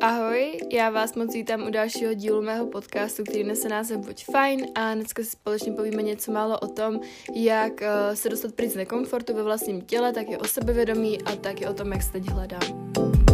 Ahoj, já vás moc vítám u dalšího dílu mého podcastu, který nese název Buď fajn a dneska si společně povíme něco málo o tom, jak uh, se dostat pryč z nekomfortu ve vlastním těle, tak je o sebevědomí a tak je o tom, jak se teď hledám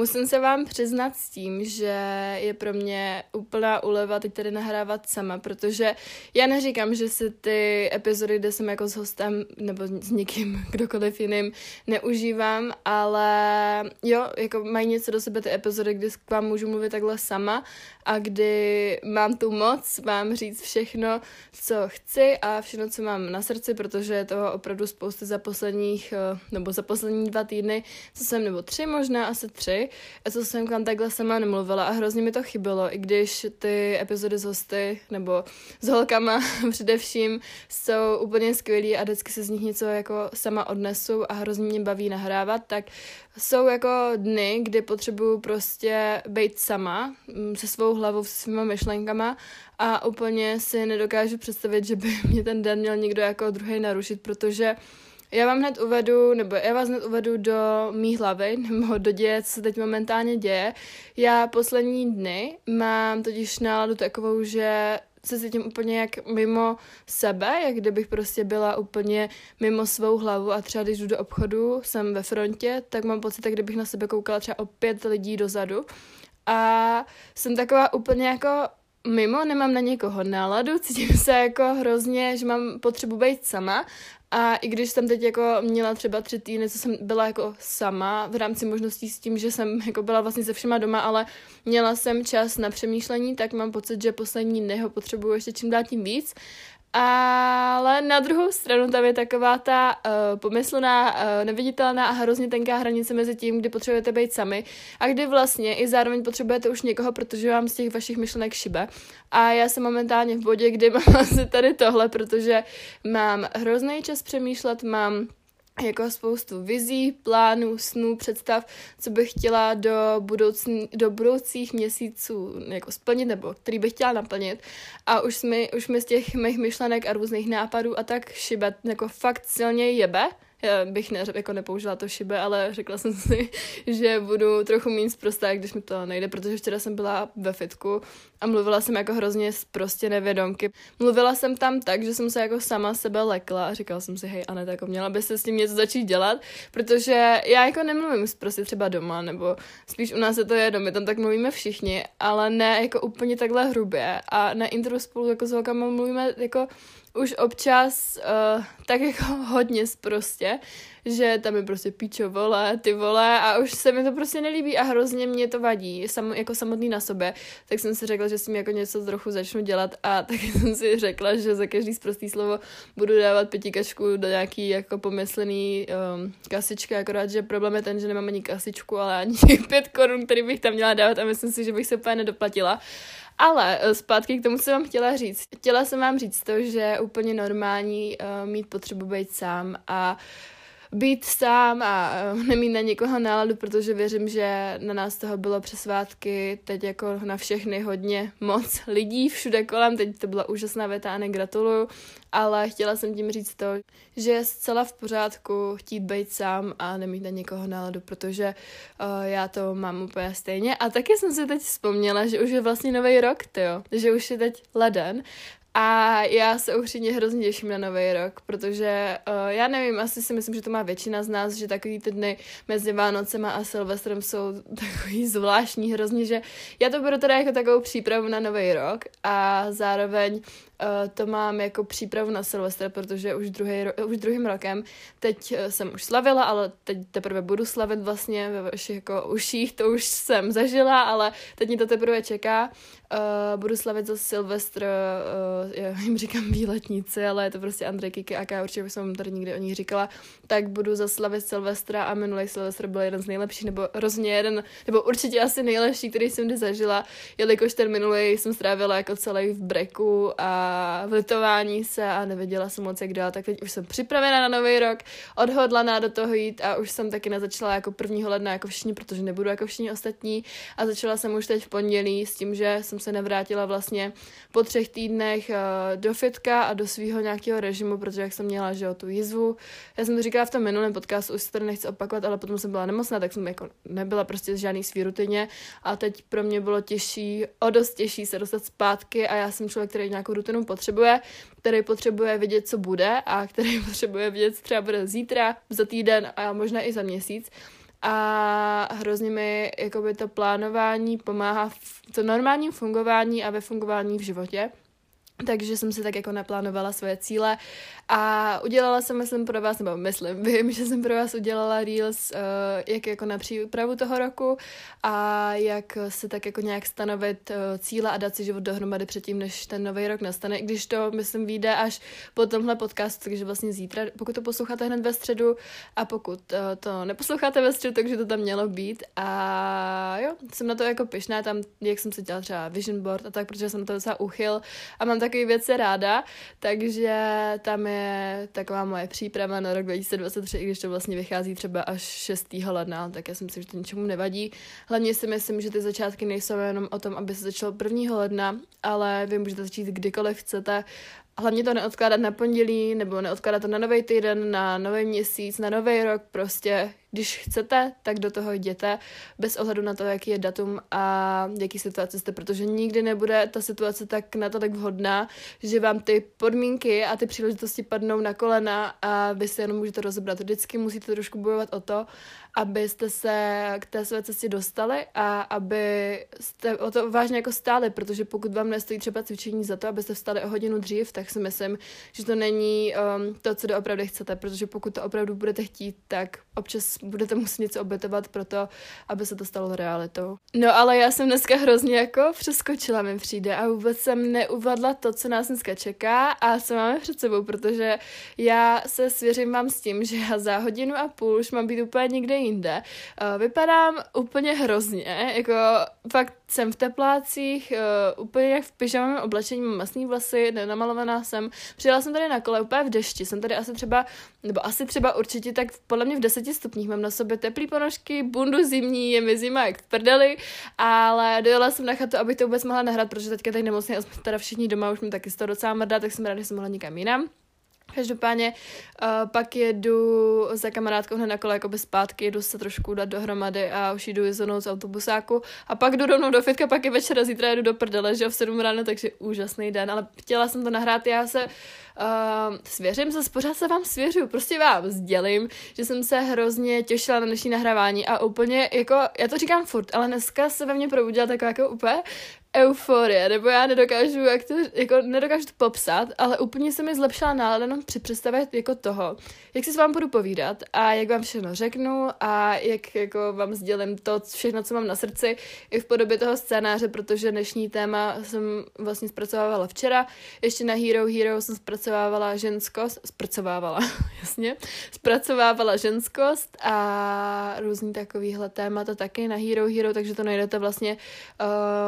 musím se vám přiznat s tím, že je pro mě úplná úleva teď tady nahrávat sama, protože já neříkám, že si ty epizody, kde jsem jako s hostem nebo s někým, kdokoliv jiným, neužívám, ale jo, jako mají něco do sebe ty epizody, kdy k vám můžu mluvit takhle sama a kdy mám tu moc vám říct všechno, co chci a všechno, co mám na srdci, protože je toho opravdu spoustu za posledních, eh, nebo za poslední dva týdny, co jsem, nebo tři možná, asi tři, a co jsem k vám takhle sama nemluvila a hrozně mi to chybělo, i když ty epizody z hosty, nebo s holkama především, jsou úplně skvělý a vždycky se z nich něco jako sama odnesu a hrozně mě baví nahrávat, tak jsou jako dny, kdy potřebuju prostě být sama mm, se svou hlavou, se svýma myšlenkama a úplně si nedokážu představit, že by mě ten den měl někdo jako druhý narušit, protože já vám hned uvedu, nebo já vás hned uvedu do mý hlavy, nebo do děje, co se teď momentálně děje. Já poslední dny mám totiž náladu takovou, že se cítím úplně jak mimo sebe, jak kdybych prostě byla úplně mimo svou hlavu. A třeba když jdu do obchodu, jsem ve frontě, tak mám pocit, jak kdybych na sebe koukala třeba o pět lidí dozadu. A jsem taková úplně jako mimo, nemám na někoho náladu, cítím se jako hrozně, že mám potřebu být sama a i když jsem teď jako měla třeba tři týdny, co jsem byla jako sama v rámci možností s tím, že jsem jako byla vlastně se všema doma, ale měla jsem čas na přemýšlení, tak mám pocit, že poslední dny ho potřebuju ještě čím dál tím víc. Ale na druhou stranu tam je taková ta uh, pomyslná, uh, neviditelná a hrozně tenká hranice mezi tím, kdy potřebujete být sami a kdy vlastně i zároveň potřebujete už někoho, protože vám z těch vašich myšlenek šibe. A já jsem momentálně v bodě, kdy mám asi tady tohle, protože mám hrozný čas přemýšlet, mám jako spoustu vizí, plánů, snů, představ, co bych chtěla do, budoucí, do budoucích měsíců jako splnit, nebo který bych chtěla naplnit. A už mi, už mi z těch mých myšlenek a různých nápadů a tak šibet jako fakt silně jebe já bych ne, jako nepoužila to šibe, ale řekla jsem si, že budu trochu méně zprostá, když mi to nejde, protože včera jsem byla ve fitku a mluvila jsem jako hrozně prostě nevědomky. Mluvila jsem tam tak, že jsem se jako sama sebe lekla a říkala jsem si, hej Anet, jako měla by se s tím něco začít dělat, protože já jako nemluvím prostě třeba doma, nebo spíš u nás je to jedno, my tam tak mluvíme všichni, ale ne jako úplně takhle hrubě a na intro spolu jako s holkama mluvíme jako už občas uh, tak jako hodně prostě, že tam je prostě píčo vole, ty vole a už se mi to prostě nelíbí a hrozně mě to vadí, sam, jako samotný na sobě, tak jsem si řekla, že si mi jako něco trochu začnu dělat a tak jsem si řekla, že za každý zprostý slovo budu dávat pětikačku do nějaký jako pomyslený um, kasičky, akorát, že problém je ten, že nemám ani kasičku, ale ani pět korun, který bych tam měla dávat a myslím si, že bych se úplně nedoplatila. Ale eh, zpátky k tomu, co vám chtěla říct. Chtěla jsem vám říct to, že je úplně normální uh, mít potřebu být sám a být sám a uh, nemít na někoho náladu, protože věřím, že na nás toho bylo přes svátky teď jako na všechny hodně moc lidí všude kolem. Teď to byla úžasná věta a negratuluju ale chtěla jsem tím říct to, že je zcela v pořádku chtít být sám a nemít na někoho náladu, protože uh, já to mám úplně stejně. A taky jsem si teď vzpomněla, že už je vlastně nový rok, jo, že už je teď leden a já se upřímně hrozně těším na nový rok, protože uh, já nevím, asi si myslím, že to má většina z nás, že takový ty dny mezi Vánocema a Silvestrem jsou takový zvláštní hrozně, že já to beru teda jako takovou přípravu na nový rok a zároveň to mám jako přípravu na Silvestra, protože už, druhý už druhým rokem, teď uh, jsem už slavila, ale teď teprve budu slavit vlastně ve vašich jako uších, to už jsem zažila, ale teď mě to teprve čeká. Uh, budu slavit za Silvestr, uh, já jim říkám výletníci, ale je to prostě Andrej Kiki a určitě jsem tady nikdy o nich říkala, tak budu zaslavit Silvestra a minulý Silvestr byl jeden z nejlepších, nebo rozně jeden, nebo určitě asi nejlepší, který jsem kdy zažila, jelikož ten minulý jsem strávila jako celý v breku a v litování se a nevěděla jsem moc, jak dál, tak teď už jsem připravena na nový rok, odhodlaná do toho jít a už jsem taky nezačala jako prvního ledna jako všichni, protože nebudu jako všichni ostatní a začala jsem už teď v pondělí s tím, že jsem se nevrátila vlastně po třech týdnech uh, do fitka a do svého nějakého režimu, protože jak jsem měla, že jo, tu jízvu. Já jsem to říkala v tom minulém podcastu, už se tady nechci opakovat, ale potom jsem byla nemocná, tak jsem jako nebyla prostě žádný svý rutině a teď pro mě bylo těžší, o dost těžší se dostat zpátky a já jsem člověk, který nějakou rutinu potřebuje, který potřebuje vědět, co bude a který potřebuje vědět, co třeba bude zítra, za týden a možná i za měsíc a hrozně mi jakoby to plánování pomáhá v to normálním fungování a ve fungování v životě. Takže jsem si tak jako naplánovala svoje cíle a udělala jsem, myslím, pro vás, nebo myslím, vím, že jsem pro vás udělala Reels, uh, jak jako na přípravu toho roku a jak se tak jako nějak stanovit uh, cíle a dát si život dohromady předtím, než ten nový rok nastane, i když to, myslím, vyjde až po tomhle podcastu, takže vlastně zítra, pokud to posloucháte hned ve středu a pokud uh, to neposloucháte ve středu, takže to tam mělo být. A jo, jsem na to jako pyšná, tam, jak jsem si dělala třeba vision board a tak, protože jsem na to docela uchyl a mám takové věci ráda, takže tam je taková moje příprava na rok 2023, i když to vlastně vychází třeba až 6. ledna, tak já si myslím, že to ničemu nevadí. Hlavně si myslím, že ty začátky nejsou jenom o tom, aby se začalo 1. ledna, ale vy můžete začít kdykoliv chcete hlavně to neodkládat na pondělí, nebo neodkládat to na nový týden, na nový měsíc, na nový rok, prostě když chcete, tak do toho jděte, bez ohledu na to, jaký je datum a jaký situace jste, protože nikdy nebude ta situace tak na to tak vhodná, že vám ty podmínky a ty příležitosti padnou na kolena a vy se jenom můžete rozebrat. Vždycky musíte trošku bojovat o to, abyste se k té své cestě dostali a aby jste o to vážně jako stáli, protože pokud vám nestojí třeba cvičení za to, abyste vstali o hodinu dřív, tak si myslím, že to není um, to, co doopravdy chcete, protože pokud to opravdu budete chtít, tak občas budete muset něco obětovat pro to, aby se to stalo realitou. No ale já jsem dneska hrozně jako přeskočila mi přijde a vůbec jsem neuvadla to, co nás dneska čeká a co máme před sebou, protože já se svěřím vám s tím, že já za hodinu a půl už mám být úplně někde jinde. Uh, vypadám úplně hrozně, jako fakt jsem v teplácích, uh, úplně jak v pyžamém oblečení, mám masný vlasy, nenamalovaná jsem. Přijela jsem tady na kole úplně v dešti, jsem tady asi třeba, nebo asi třeba určitě tak podle mě v deseti stupních, mám na sobě teplý ponožky, bundu zimní, je mi zima jak v prdeli, ale dojela jsem na chatu, abych to vůbec mohla nahrát, protože teďka tady nemocně, jsme teda všichni doma, už mi taky z toho docela mrdá, tak jsem ráda, že jsem mohla někam jinam. Každopádně uh, pak jedu za kamarádkou hned na kole jakoby zpátky, jedu se trošku dát dohromady a už jdu z autobusáku. A pak jdu rovnou do fitka, pak je večer a zítra jedu do prdele, že v 7 ráno, takže úžasný den, ale chtěla jsem to nahrát, já se uh, svěřím se, pořád se vám svěřu, prostě vám sdělím, že jsem se hrozně těšila na dnešní nahrávání a úplně, jako, já to říkám furt, ale dneska se ve mně probudila taková jako úplně euforie, nebo já nedokážu, jak to, jako nedokážu to popsat, ale úplně se mi zlepšila nálada jenom při představě jako toho, jak si s vám budu povídat a jak vám všechno řeknu a jak jako vám sdělím to všechno, co mám na srdci i v podobě toho scénáře, protože dnešní téma jsem vlastně zpracovávala včera, ještě na Hero Hero jsem zpracovávala ženskost, zpracovávala, jasně, zpracovávala ženskost a různý takovýhle témata taky na Hero Hero, takže to najdete vlastně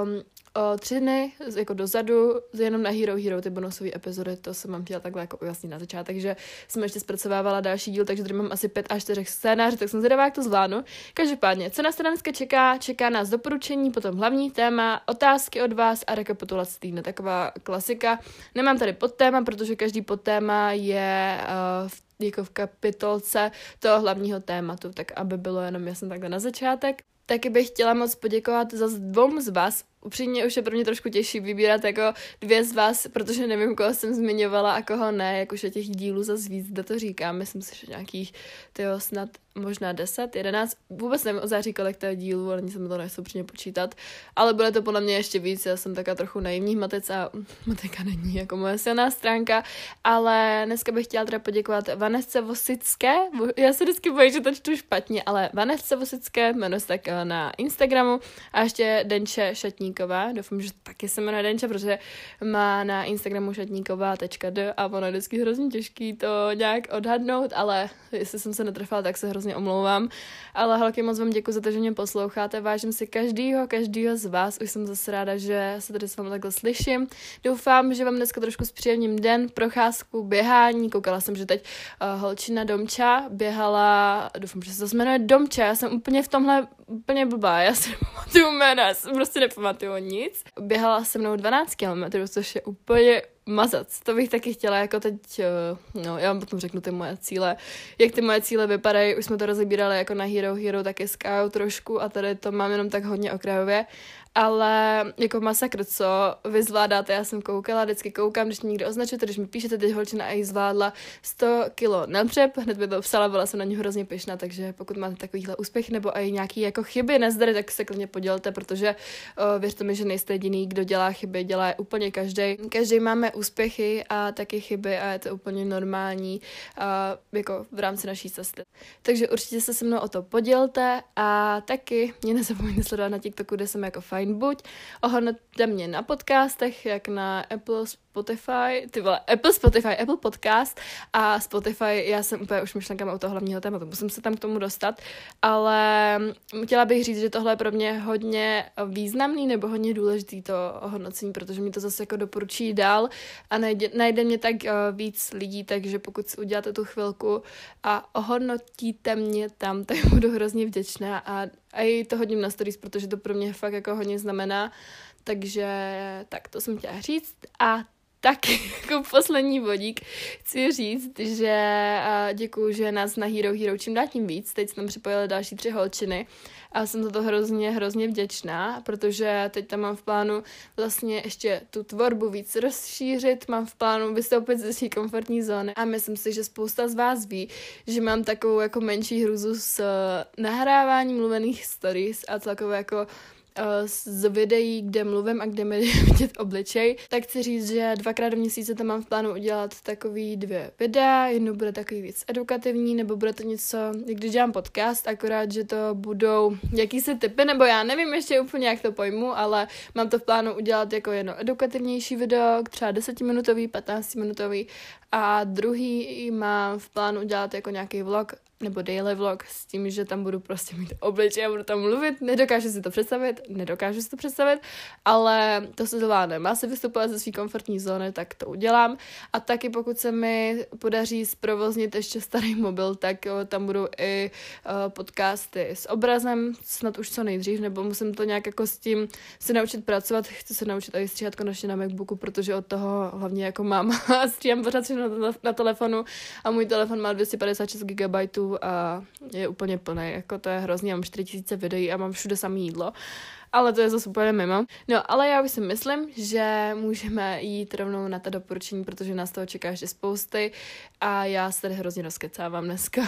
um, o tři dny jako dozadu, jenom na Hero Hero, ty bonusové epizody, to jsem vám chtěla takhle jako ujasnit na začátek, takže jsem ještě zpracovávala další díl, takže tady mám asi pět až čtyřech scénářů, tak jsem zvědavá, jak to zvládnu. Každopádně, co nás dneska čeká? Čeká nás doporučení, potom hlavní téma, otázky od vás a rekapitulace týdne, taková klasika. Nemám tady podtéma, protože každý podtéma je uh, v jako v kapitolce toho hlavního tématu, tak aby bylo jenom jasně takhle na začátek. Taky bych chtěla moc poděkovat za dvou z vás, upřímně už je pro mě trošku těžší vybírat jako dvě z vás, protože nevím, koho jsem zmiňovala a koho ne, jakože těch dílů za víc, zde to říkám, myslím si, že nějakých, tyjo, snad možná 10, 11, vůbec nevím o září, kolik to je dílů, ale jsem to nechci upřímně počítat, ale bude to podle mě ještě víc, já jsem taká trochu naivní matec a matika není jako moje silná stránka, ale dneska bych chtěla teda poděkovat Vanesce Vosické, já se vždycky bojím, že to čtu špatně, ale Vanesce Vosické, jmenuje se tak eh, na Instagramu. A ještě Denče Šatníková, doufám, že taky se jmenuje Denče, protože má na Instagramu šatníková.d a ono je vždycky hrozně těžký to nějak odhadnout, ale jestli jsem se netrefila, tak se hrozně hrozně omlouvám. Ale holky, moc vám děkuji za to, že mě posloucháte. Vážím si každýho, každýho z vás. Už jsem zase ráda, že se tady s vámi takhle slyším. Doufám, že vám dneska trošku zpříjemním den, procházku, běhání. Koukala jsem, že teď uh, holčina Domča běhala, doufám, že se to jmenuje Domča. Já jsem úplně v tomhle úplně blbá, já si nepamatuju jména, já si prostě nepamatuju nic. Běhala se mnou 12 km, což je úplně mazat. To bych taky chtěla, jako teď, eh, no, já vám potom řeknu ty moje cíle. Jak ty moje cíle vypadají, už jsme to rozebírali jako na Hero Hero, taky s Kajou trošku a tady to mám jenom tak hodně okrajově ale jako masakr, co vy zvládáte, já jsem koukala, vždycky koukám, když mě někdo označujete, když mi píšete, teď holčina a zvládla 100 kilo napřep, hned by to psala, byla jsem na ně hrozně pyšná, takže pokud máte takovýhle úspěch nebo i nějaký jako chyby, nezdary, tak se klidně podělte, protože uh, věřte mi, že nejste jediný, kdo dělá chyby, dělá je úplně každý. Každý máme úspěchy a taky chyby a je to úplně normální uh, jako v rámci naší cesty. Takže určitě se se mnou o to podělte a taky mě nezapomeňte sledovat na TikToku, kde jsem jako fajn fajn. Buď, ohodnoťte mě na podcastech, jak na Apple, Spotify, ty vole, Apple Spotify, Apple Podcast a Spotify, já jsem úplně už myšlenkama u toho hlavního tématu, musím se tam k tomu dostat, ale chtěla bych říct, že tohle je pro mě hodně významný nebo hodně důležitý to ohodnocení, protože mi to zase jako doporučí dál a najde, najde mě tak uh, víc lidí, takže pokud si uděláte tu chvilku a ohodnotíte mě tam, tak budu hrozně vděčná a, a i to hodím na stories, protože to pro mě fakt jako hodně znamená, takže tak to jsem chtěla říct a tak jako poslední vodík chci říct, že děkuju, že nás na Hero Hero čím dál tím víc. Teď jsme připojili další tři holčiny a jsem za to hrozně, hrozně vděčná, protože teď tam mám v plánu vlastně ještě tu tvorbu víc rozšířit, mám v plánu vystoupit ze své komfortní zóny a myslím si, že spousta z vás ví, že mám takovou jako menší hruzu s nahráváním mluvených stories a celkově jako Eh, z videí, kde mluvím a kde mi vidět obličej, tak chci říct, že dvakrát do měsíce tam mám v plánu udělat takový dvě videa, jedno bude takový víc edukativní, nebo bude to něco, když dělám podcast, akorát, že to budou jakýsi typy, nebo já nevím ještě úplně, jak to pojmu, ale mám to v plánu udělat jako jedno edukativnější video, třeba 10-minutový, 15-minutový a druhý mám v plánu udělat jako nějaký vlog nebo daily vlog s tím, že tam budu prostě mít obličej a budu tam mluvit. Nedokážu si to představit, nedokážu si to představit, ale to se zvládne. Má se vystupovat ze své komfortní zóny, tak to udělám. A taky pokud se mi podaří zprovoznit ještě starý mobil, tak jo, tam budou i uh, podcasty s obrazem, snad už co nejdřív, nebo musím to nějak jako s tím se naučit pracovat. Chci se naučit i stříhat konečně na MacBooku, protože od toho hlavně jako mám a stříhám pořád na, na telefonu a můj telefon má 256 GB a je úplně plný, jako to je hrozně, já mám 4000 videí a mám všude samé jídlo, ale to je zase úplně mimo. No, ale já už si myslím, že můžeme jít rovnou na ta doporučení, protože nás toho čeká ještě spousty a já se tady hrozně rozkecávám dneska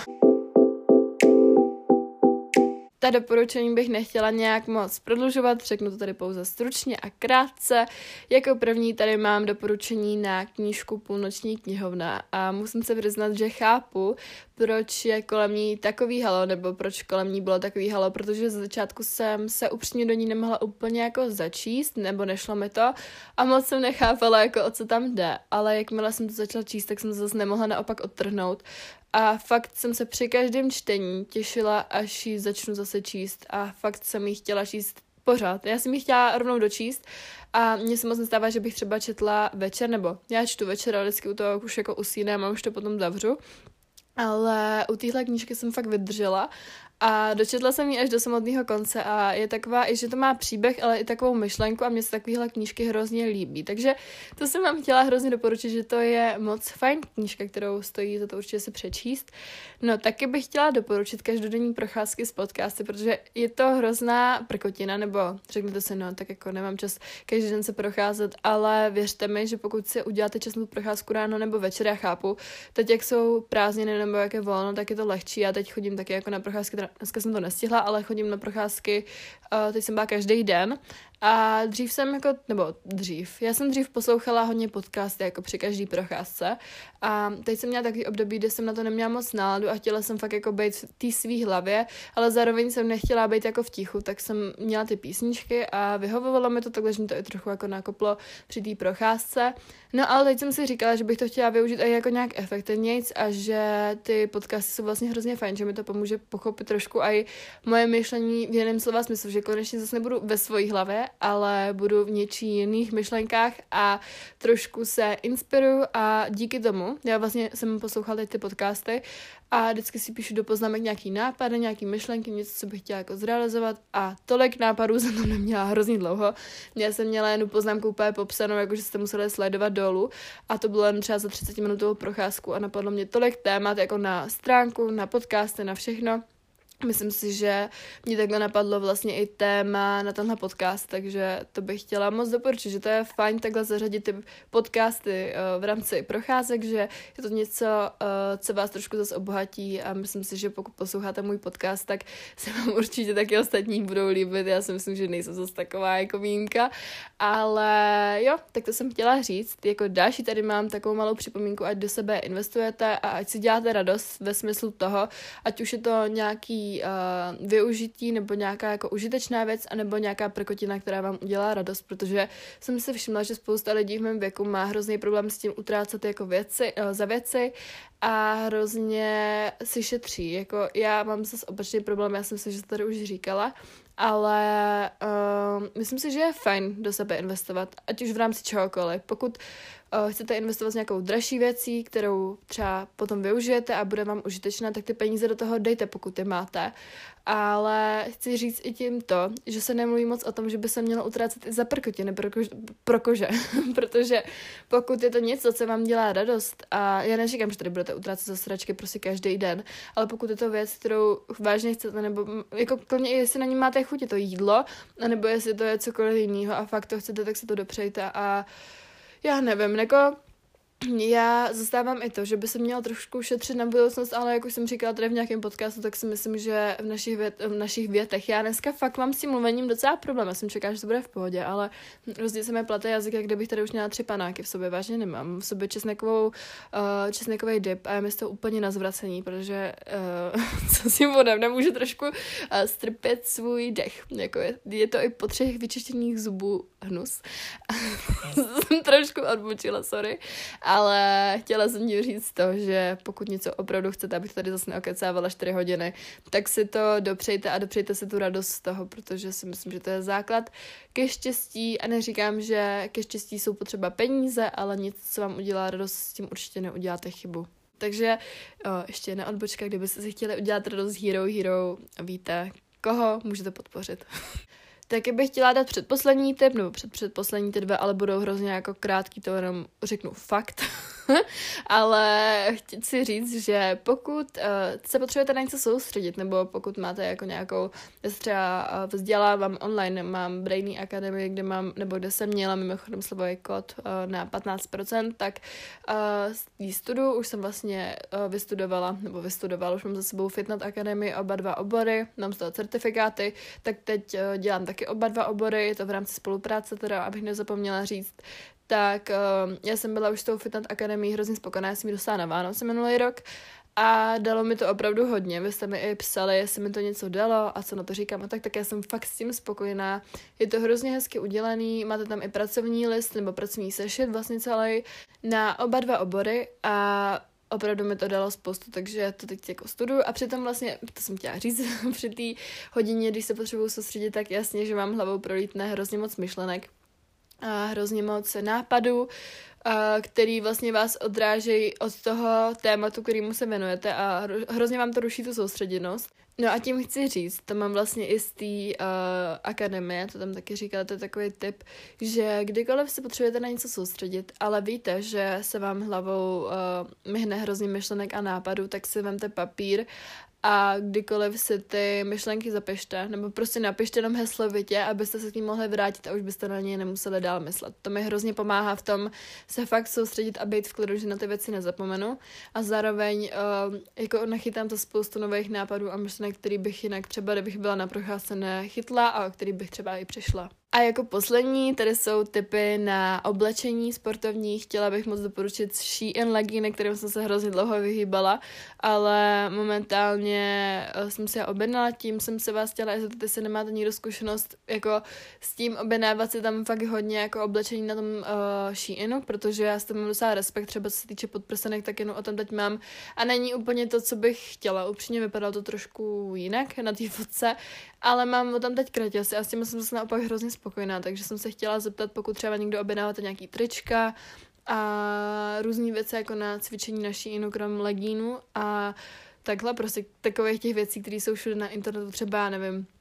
ta doporučení bych nechtěla nějak moc prodlužovat, řeknu to tady pouze stručně a krátce. Jako první tady mám doporučení na knížku Půlnoční knihovna a musím se přiznat, že chápu, proč je kolem ní takový halo, nebo proč kolem ní bylo takový halo, protože z začátku jsem se upřímně do ní nemohla úplně jako začíst, nebo nešlo mi to a moc jsem nechápala, jako o co tam jde, ale jakmile jsem to začala číst, tak jsem se zase nemohla naopak odtrhnout a fakt jsem se při každém čtení těšila, až ji začnu zase číst a fakt jsem ji chtěla číst pořád. Já jsem ji chtěla rovnou dočíst a mně se moc nestává, že bych třeba četla večer, nebo já čtu večer, ale vždycky u toho už jako usínám a už to potom zavřu. Ale u téhle knížky jsem fakt vydržela a dočetla jsem ji až do samotného konce a je taková, i že to má příběh, ale i takovou myšlenku a mě se takovéhle knížky hrozně líbí. Takže to jsem vám chtěla hrozně doporučit, že to je moc fajn knížka, kterou stojí za to určitě se přečíst. No taky bych chtěla doporučit každodenní procházky z podcasty, protože je to hrozná prkotina, nebo řekněte si, no tak jako nemám čas každý den se procházet, ale věřte mi, že pokud si uděláte čas na procházku ráno nebo večer, já chápu, teď jak jsou prázdniny nebo jak je volno, tak je to lehčí. Já teď chodím taky jako na procházky dneska jsem to nestihla, ale chodím na procházky, teď jsem byla každý den a dřív jsem jako, nebo dřív, já jsem dřív poslouchala hodně podcasty jako při každý procházce a teď jsem měla takový období, kde jsem na to neměla moc náladu a chtěla jsem fakt jako být v té svý hlavě, ale zároveň jsem nechtěla být jako v tichu, tak jsem měla ty písničky a vyhovovalo mi to takhle, že mi to i trochu jako nakoplo při té procházce. No ale teď jsem si říkala, že bych to chtěla využít i jako nějak efektivnějc a že ty podcasty jsou vlastně hrozně fajn, že mi to pomůže pochopit trošku i moje myšlení v jiném slova smyslu, že konečně zase nebudu ve své hlavě, ale budu v něčí jiných myšlenkách a trošku se inspiruju a díky tomu, já vlastně jsem poslouchala teď ty podcasty a vždycky si píšu do poznámek nějaký nápady, nějaký myšlenky, něco, co bych chtěla jako zrealizovat a tolik nápadů jsem tam neměla hrozně dlouho. Já jsem měla jen poznámku úplně popsanou, jakože jste museli sledovat dolů a to bylo jen třeba za 30 minutovou procházku a napadlo mě tolik témat jako na stránku, na podcasty, na všechno Myslím si, že mě takhle napadlo vlastně i téma na tenhle podcast, takže to bych chtěla moc doporučit, že to je fajn takhle zařadit ty podcasty uh, v rámci procházek, že je to něco, uh, co vás trošku zase obohatí a myslím si, že pokud posloucháte můj podcast, tak se vám určitě taky ostatní budou líbit. Já si myslím, že nejsem zase taková jako výjimka, ale jo, tak to jsem chtěla říct. Jako další tady mám takovou malou připomínku, ať do sebe investujete a ať si děláte radost ve smyslu toho, ať už je to nějaký uh, využití nebo nějaká jako užitečná věc, anebo nějaká prkotina, která vám udělá radost, protože jsem si všimla, že spousta lidí v mém věku má hrozný problém s tím utrácet jako věci, uh, za věci a hrozně si šetří. Jako já mám zase opačný problém, já jsem si, že to tady už říkala, ale uh, myslím si, že je fajn do sebe investovat, ať už v rámci čehokoliv. Pokud chcete investovat s nějakou dražší věcí, kterou třeba potom využijete a bude vám užitečná, tak ty peníze do toho dejte, pokud je máte. Ale chci říct i tím to, že se nemluví moc o tom, že by se mělo utrácet i za prkotiny pro, kož, pro kože. Protože pokud je to něco, co vám dělá radost, a já neříkám, že tady budete utrácet za sračky prostě každý den, ale pokud je to věc, kterou vážně chcete, nebo jako klidně jestli na ní máte chuť, je to jídlo, nebo jestli to je cokoliv jiného a fakt to chcete, tak si to dopřejte a já nevím, jako já zastávám i to, že by se mělo trošku šetřit na budoucnost, ale jak už jsem říkala tady v nějakém podcastu, tak si myslím, že v našich, vět, v našich větech, já dneska fakt mám s tím mluvením docela problém, já jsem čekala, že to bude v pohodě, ale rozdíl se mi plate jazyk, jak kdybych tady už měla tři panáky v sobě, vážně nemám, v sobě česnekovou, uh, česnekový dip a je mi to úplně na zvracení, protože uh, co si vodem, nemůžu trošku uh, strpět svůj dech, jako je, je to i po třech vyčištěných zubů hnus. jsem trošku odbočila, sorry. Ale chtěla jsem ti říct to, že pokud něco opravdu chcete, abych tady zase neokecávala 4 hodiny, tak si to dopřejte a dopřejte si tu radost z toho, protože si myslím, že to je základ ke štěstí a neříkám, že ke štěstí jsou potřeba peníze, ale nic, co vám udělá radost, s tím určitě neuděláte chybu. Takže o, ještě jedna odbočka, kdybyste si chtěli udělat radost Hero Hero, víte, koho můžete podpořit. Taky bych chtěla dát předposlední tip, nebo před předposlední ty dva, ale budou hrozně jako krátký, to jenom řeknu fakt. ale chci říct, že pokud uh, se potřebujete na něco soustředit, nebo pokud máte jako nějakou, já se třeba uh, vzdělávám online, mám Brainy Academy, kde mám, nebo kde jsem měla mimochodem slovový kód uh, na 15%, tak uh, studu už jsem vlastně uh, vystudovala, nebo vystudovala, už mám za sebou Fitness Academy, oba dva obory, mám z toho certifikáty, tak teď uh, dělám taky oba dva obory, je to v rámci spolupráce teda, abych nezapomněla říct, tak uh, já jsem byla už s tou Fitness Akademií hrozně spokojená, já jsem ji dostala na Vánoce minulý rok a dalo mi to opravdu hodně. Vy jste mi i psali, jestli mi to něco dalo a co na to říkám a tak, tak já jsem fakt s tím spokojená. Je to hrozně hezky udělaný, máte tam i pracovní list nebo pracovní sešit vlastně celý na oba dva obory a opravdu mi to dalo spoustu, takže to teď jako studuju a přitom vlastně, to jsem chtěla říct, při té hodině, když se potřebuju soustředit, tak jasně, že mám hlavou prolítne hrozně moc myšlenek a hrozně moc nápadů, který vlastně vás odrážejí od toho tématu, kterýmu se věnujete a hrozně vám to ruší tu soustředěnost. No a tím chci říct, to mám vlastně i z té uh, akademie, to tam taky říkala, to je takový tip, že kdykoliv se potřebujete na něco soustředit, ale víte, že se vám hlavou uh, myhne hrozně myšlenek a nápadů, tak si vemte papír a kdykoliv si ty myšlenky zapište, nebo prostě napište jenom heslovitě, abyste se k ním mohli vrátit a už byste na něj nemuseli dál myslet. To mi hrozně pomáhá v tom se fakt soustředit a být v klidu, že na ty věci nezapomenu a zároveň uh, jako nachytám to spoustu nových nápadů a myšlenek, který bych jinak třeba, kdybych byla na procházce nechytla a který bych třeba i přišla. A jako poslední tady jsou typy na oblečení sportovní. Chtěla bych moc doporučit Shein legíny, kterým jsem se hrozně dlouho vyhýbala, ale momentálně eh, jsem si je objednala, tím jsem se vás chtěla, jestli se nemáte nikdo zkušenost jako s tím objednávat si tam fakt hodně jako oblečení na tom uh, Sheinu, protože já s tím mám docela respekt, třeba co se týče podprsenek, tak jenom o tom teď mám a není úplně to, co bych chtěla. Upřímně vypadalo to trošku jinak na té fotce, ale mám tam teď kratěsy a s tím jsem zase naopak hrozně spokojená, takže jsem se chtěla zeptat, pokud třeba někdo objednáváte nějaký trička a různé věci jako na cvičení naší inu, krom legínu a takhle prostě takových těch věcí, které jsou všude na internetu, třeba, nevím, No,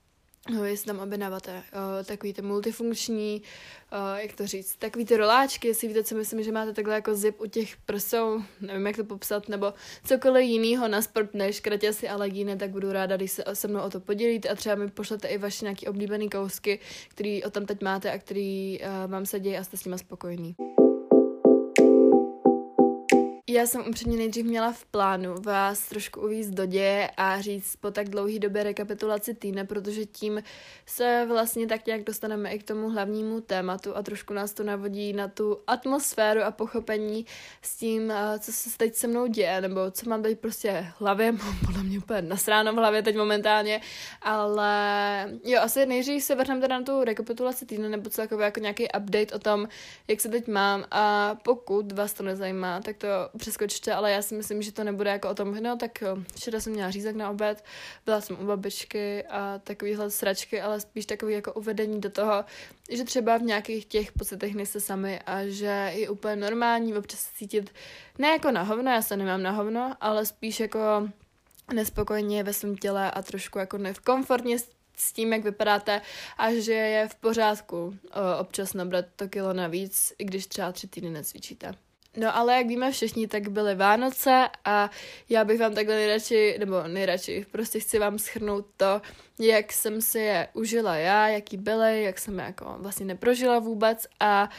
jestli tam objednáváte uh, takový ty multifunkční, uh, jak to říct, takový ty roláčky, jestli víte, co myslím, že máte takhle jako zip u těch prsou, nevím, jak to popsat, nebo cokoliv jiného na sport než kratěsy a legíny, tak budu ráda, když se se mnou o to podělíte a třeba mi pošlete i vaše nějaký oblíbený kousky, který o tam teď máte a který uh, vám se děje a jste s nimi spokojení. Já jsem upřímně nejdřív měla v plánu vás trošku uvízt do děje a říct po tak dlouhý době rekapitulaci týdne, protože tím se vlastně tak nějak dostaneme i k tomu hlavnímu tématu a trošku nás to navodí na tu atmosféru a pochopení s tím, eh, co se teď se mnou děje, nebo co mám teď prostě hlavě, mám podle mě úplně nasráno v hlavě teď momentálně, ale jo, asi nejdřív se vrhneme teda na tu rekapitulaci týdne, nebo celkově jako nějaký update o tom, jak se teď mám. A pokud vás to nezajímá, tak to přeskočte, ale já si myslím, že to nebude jako o tom, no tak včera jsem měla řízek na oběd, byla jsem u babičky a takovýhle sračky, ale spíš takový jako uvedení do toho, že třeba v nějakých těch pocitech nejste sami a že je úplně normální občas cítit ne jako na hovno, já se nemám na hovno, ale spíš jako nespokojně ve svém těle a trošku jako nevkomfortně s tím, jak vypadáte a že je v pořádku občas nabrat to kilo navíc, i když třeba tři týdny necvičíte. No ale jak víme všichni, tak byly Vánoce a já bych vám takhle nejradši, nebo nejradši, prostě chci vám schrnout to, jak jsem si je užila já, jaký byly, jak jsem je jako vlastně neprožila vůbec a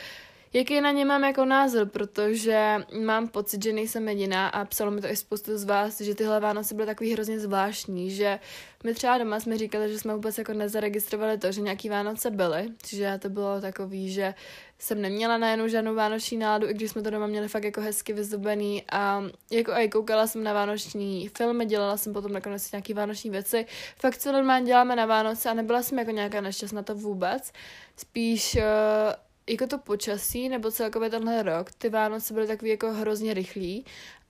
jaký na ně mám jako názor, protože mám pocit, že nejsem jediná a psalo mi to i spoustu z vás, že tyhle Vánoce byly takový hrozně zvláštní, že my třeba doma jsme říkali, že jsme vůbec jako nezaregistrovali to, že nějaký Vánoce byly, že to bylo takový, že jsem neměla najednou žádnou vánoční náladu, i když jsme to doma měli fakt jako hezky vyzdobený a jako aj koukala jsem na vánoční filmy, dělala jsem potom nakonec nějaký vánoční věci. Fakt co normálně děláme na Vánoce a nebyla jsem jako nějaká nešťastná to vůbec. Spíš uh, jako to počasí, nebo celkově tenhle rok, ty Vánoce byly takový jako hrozně rychlý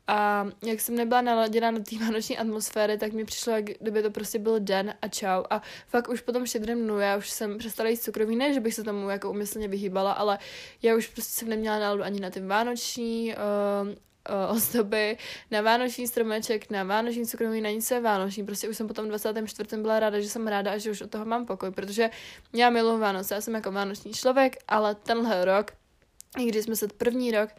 a jak jsem nebyla naladěna na té vánoční atmosféry, tak mi přišlo, jak kdyby to prostě byl den a čau. A fakt už potom štědrém dnu, já už jsem přestala jíst cukroví, ne, že bych se tomu jako umyslně vyhýbala, ale já už prostě jsem neměla náladu ani na ty vánoční uh, uh, ozdoby, na vánoční stromeček, na vánoční cukroví, na nic vánoční. Prostě už jsem potom 24. byla ráda, že jsem ráda a že už od toho mám pokoj, protože já miluji Vánoce, já jsem jako vánoční člověk, ale tenhle rok, i když jsme se první rok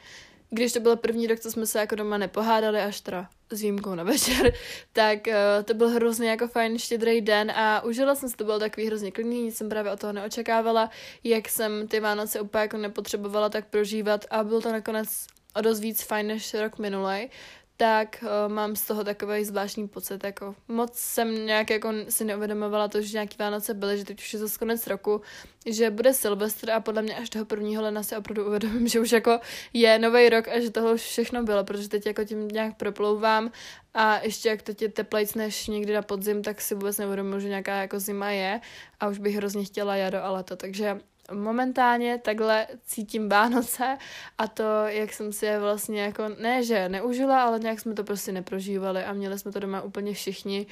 když to byl první rok, co jsme se jako doma nepohádali, až teda s výjimkou na večer, tak uh, to byl hrozně jako fajn štědrý den a užila jsem si, to byl takový hrozně klidný, nic jsem právě od toho neočekávala, jak jsem ty Vánoce úplně jako nepotřebovala tak prožívat a byl to nakonec o dost víc fajn než rok minulej, tak uh, mám z toho takový zvláštní pocit, jako moc jsem nějak jako si neuvědomovala to, že nějaký Vánoce byly, že teď už je zase konec roku, že bude Silvestr a podle mě až toho prvního lena si opravdu uvědomím, že už jako je nový rok a že toho už všechno bylo, protože teď jako tím nějak proplouvám a ještě jak teď je teplejc než někdy na podzim, tak si vůbec neuvědomuji, že nějaká jako zima je a už bych hrozně chtěla jaro a leto, takže momentálně takhle cítím Vánoce a to, jak jsem si je vlastně jako, ne že neužila, ale nějak jsme to prostě neprožívali a měli jsme to doma úplně všichni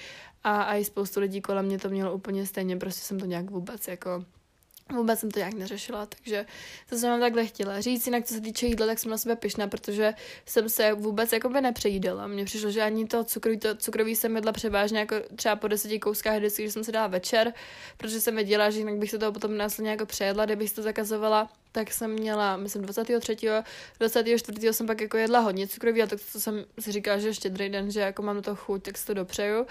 a, i spoustu lidí kolem mě to mělo úplně stejně, prostě jsem to nějak vůbec jako Vůbec jsem to nějak neřešila, takže to jsem vám takhle chtěla říct. Jinak, co se týče jídla, tak jsem na sebe pyšná, protože jsem se vůbec jako by nepřejídala. Mně přišlo, že ani to cukroví, to cukroví jsem jedla převážně jako třeba po deseti kouskách vždycky, že jsem se dala večer, protože jsem věděla, že jinak bych se toho potom následně jako přejedla, kdybych to zakazovala tak jsem měla, myslím, 23. 24. jsem pak jako jedla hodně cukroví a to, co jsem si říkala, že ještě den, že jako mám to chuť, tak si to dopřeju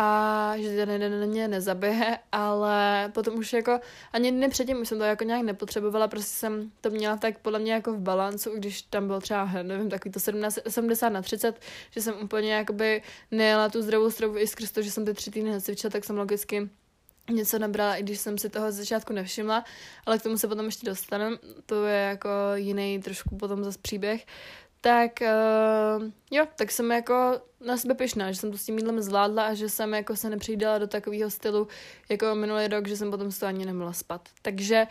a že ten jeden na mě nezabije, ale potom už jako ani dny předtím už jsem to jako nějak nepotřebovala, prostě jsem to měla tak podle mě jako v balancu, když tam bylo třeba, nevím, takový to 17, 70 na 30, že jsem úplně jakoby nejela tu zdravou stravu i skrz to, že jsem ty tři týdny necvičila, tak jsem logicky něco nabrala, i když jsem si toho z začátku nevšimla, ale k tomu se potom ještě dostanu, to je jako jiný trošku potom zase příběh, tak uh, jo, tak jsem jako na sebe pyšná, že jsem to s tím jídlem zvládla a že jsem jako se nepřijdala do takového stylu jako minulý rok, že jsem potom z toho ani nemohla spat. Takže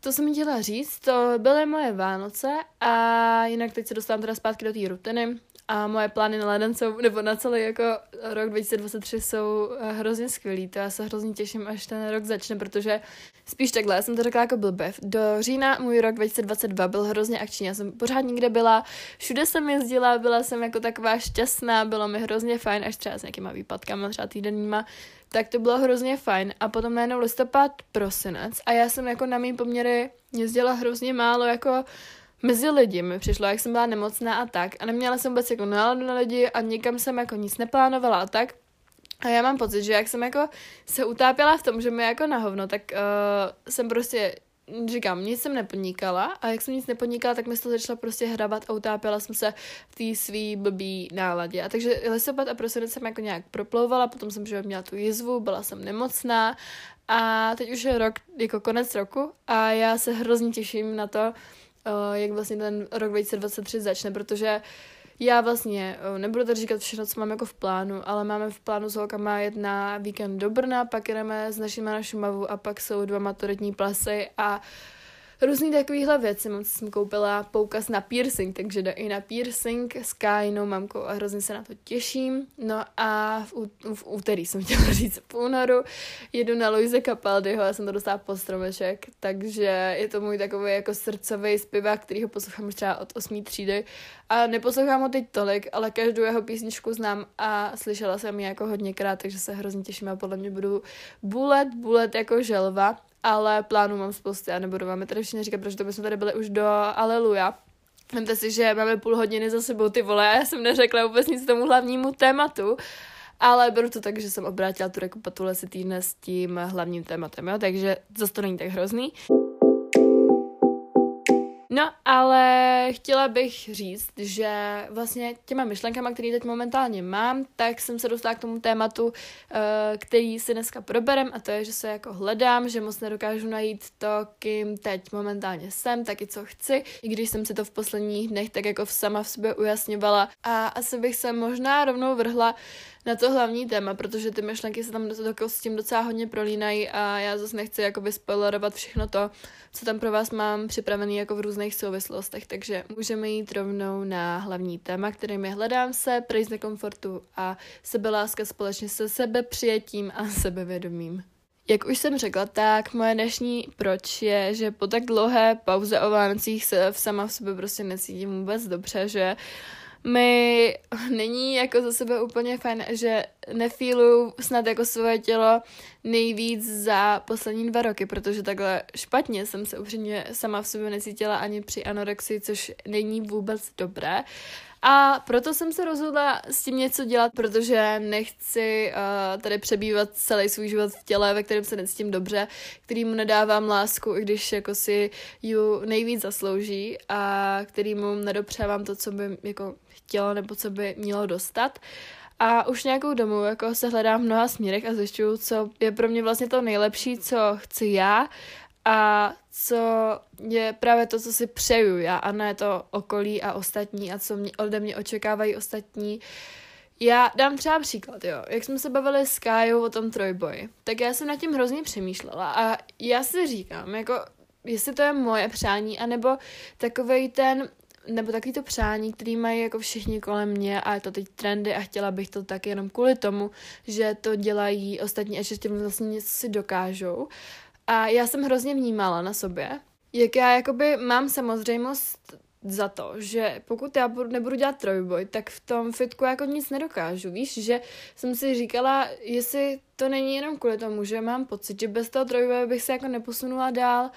to jsem chtěla říct, to byly moje Vánoce a jinak teď se dostávám teda zpátky do té rutiny a moje plány na leden jsou, nebo na celý jako rok 2023 jsou eh, hrozně skvělý. To já se hrozně těším, až ten rok začne, protože spíš takhle, já jsem to řekla jako blbev. Do října můj rok 2022 byl hrozně akční, já jsem pořád nikde byla, všude jsem jezdila, byla jsem jako taková šťastná, bylo mi hrozně fajn, až třeba s nějakýma výpadkama, třeba týdenníma, tak to bylo hrozně fajn. A potom najednou listopad, prosinec a já jsem jako na mý poměry jezdila hrozně málo jako mezi lidi mi přišlo, jak jsem byla nemocná a tak. A neměla jsem vůbec jako náladu na lidi a nikam jsem jako nic neplánovala a tak. A já mám pocit, že jak jsem jako se utápěla v tom, že mi jako na hovno, tak uh, jsem prostě říkám, nic jsem nepodnikala a jak jsem nic nepodnikala, tak mi to začala prostě hrabat a utápěla jsem se v té svý blbý náladě. A takže listopad a prosinec jsem jako nějak proplouvala, potom jsem že měla tu jizvu, byla jsem nemocná a teď už je rok, jako konec roku a já se hrozně těším na to, jak vlastně ten rok 2023 začne, protože já vlastně uh, nebudu tady říkat všechno, co mám jako v plánu, ale máme v plánu s holkama jet na víkend do Brna, pak jdeme s našimi na a pak jsou dva maturitní plasy a uh, různý takovýhle věci. Mám jsem koupila poukaz na piercing, takže jde i na piercing s Kainou mamkou a hrozně se na to těším. No a v, v úterý jsem chtěla říct, v únoru jedu na Luise Capaldiho, já jsem to dostala po stromeček, takže je to můj takový jako srdcový zpěvák, který ho poslouchám už třeba od 8. třídy a neposlouchám ho teď tolik, ale každou jeho písničku znám a slyšela jsem ji jako hodněkrát, takže se hrozně těším a podle mě budu bulet, bulet jako želva ale plánů mám spousty a nebudu vám je tady všichni říkat, protože to bychom tady byli už do Aleluja. Vemte si, že máme půl hodiny za sebou ty vole, já jsem neřekla vůbec nic tomu hlavnímu tématu, ale beru to tak, že jsem obrátila tu rekupatule si týdne s tím hlavním tématem, jo? takže zase to není tak hrozný. No, ale chtěla bych říct, že vlastně těma myšlenkama, které teď momentálně mám, tak jsem se dostala k tomu tématu, eh, který si dneska proberem a to je, že se jako hledám, že moc nedokážu najít to, kým teď momentálně jsem, taky co chci, i když jsem si to v posledních dnech tak jako sama v sobě ujasňovala. A asi bych se možná rovnou vrhla na to hlavní téma, protože ty myšlenky se tam do, do, s tím docela hodně prolínají a já zase nechci jako vyspoilerovat všechno to, co tam pro vás mám připravený jako v různých souvislostech, takže můžeme jít rovnou na hlavní téma, kterým je hledám se, pryč z nekomfortu a sebeláska společně se sebepřijetím a sebevědomím. Jak už jsem řekla, tak moje dnešní proč je, že po tak dlouhé pauze o Vánocích se v sama v sobě prostě necítím vůbec dobře, že mi není jako za sebe úplně fajn, že nefílu snad jako svoje tělo nejvíc za poslední dva roky, protože takhle špatně jsem se upřímně sama v sobě necítila ani při anorexii, což není vůbec dobré. A proto jsem se rozhodla s tím něco dělat, protože nechci uh, tady přebývat celý svůj život v těle, ve kterém se necítím dobře, kterýmu nedávám lásku, i když jako si ji nejvíc zaslouží a kterýmu nedopřávám to, co by jako chtělo nebo co by mělo dostat. A už nějakou domu jako se hledám v mnoha směrech a zjišťuju, co je pro mě vlastně to nejlepší, co chci já a co je právě to, co si přeju já a ne to okolí a ostatní a co mě, ode mě očekávají ostatní. Já dám třeba příklad, jo. Jak jsme se bavili s Kájou o tom trojboji, tak já jsem nad tím hrozně přemýšlela a já si říkám, jako jestli to je moje přání, anebo takovej ten nebo takový to přání, který mají jako všichni kolem mě a je to teď trendy a chtěla bych to tak jenom kvůli tomu, že to dělají ostatní a že tím vlastně něco si dokážou. A já jsem hrozně vnímala na sobě, jak já jakoby mám samozřejmost za to, že pokud já budu, nebudu dělat trojboj, tak v tom fitku jako nic nedokážu. Víš, že jsem si říkala, jestli to není jenom kvůli tomu, že mám pocit, že bez toho trojboje bych se jako neposunula dál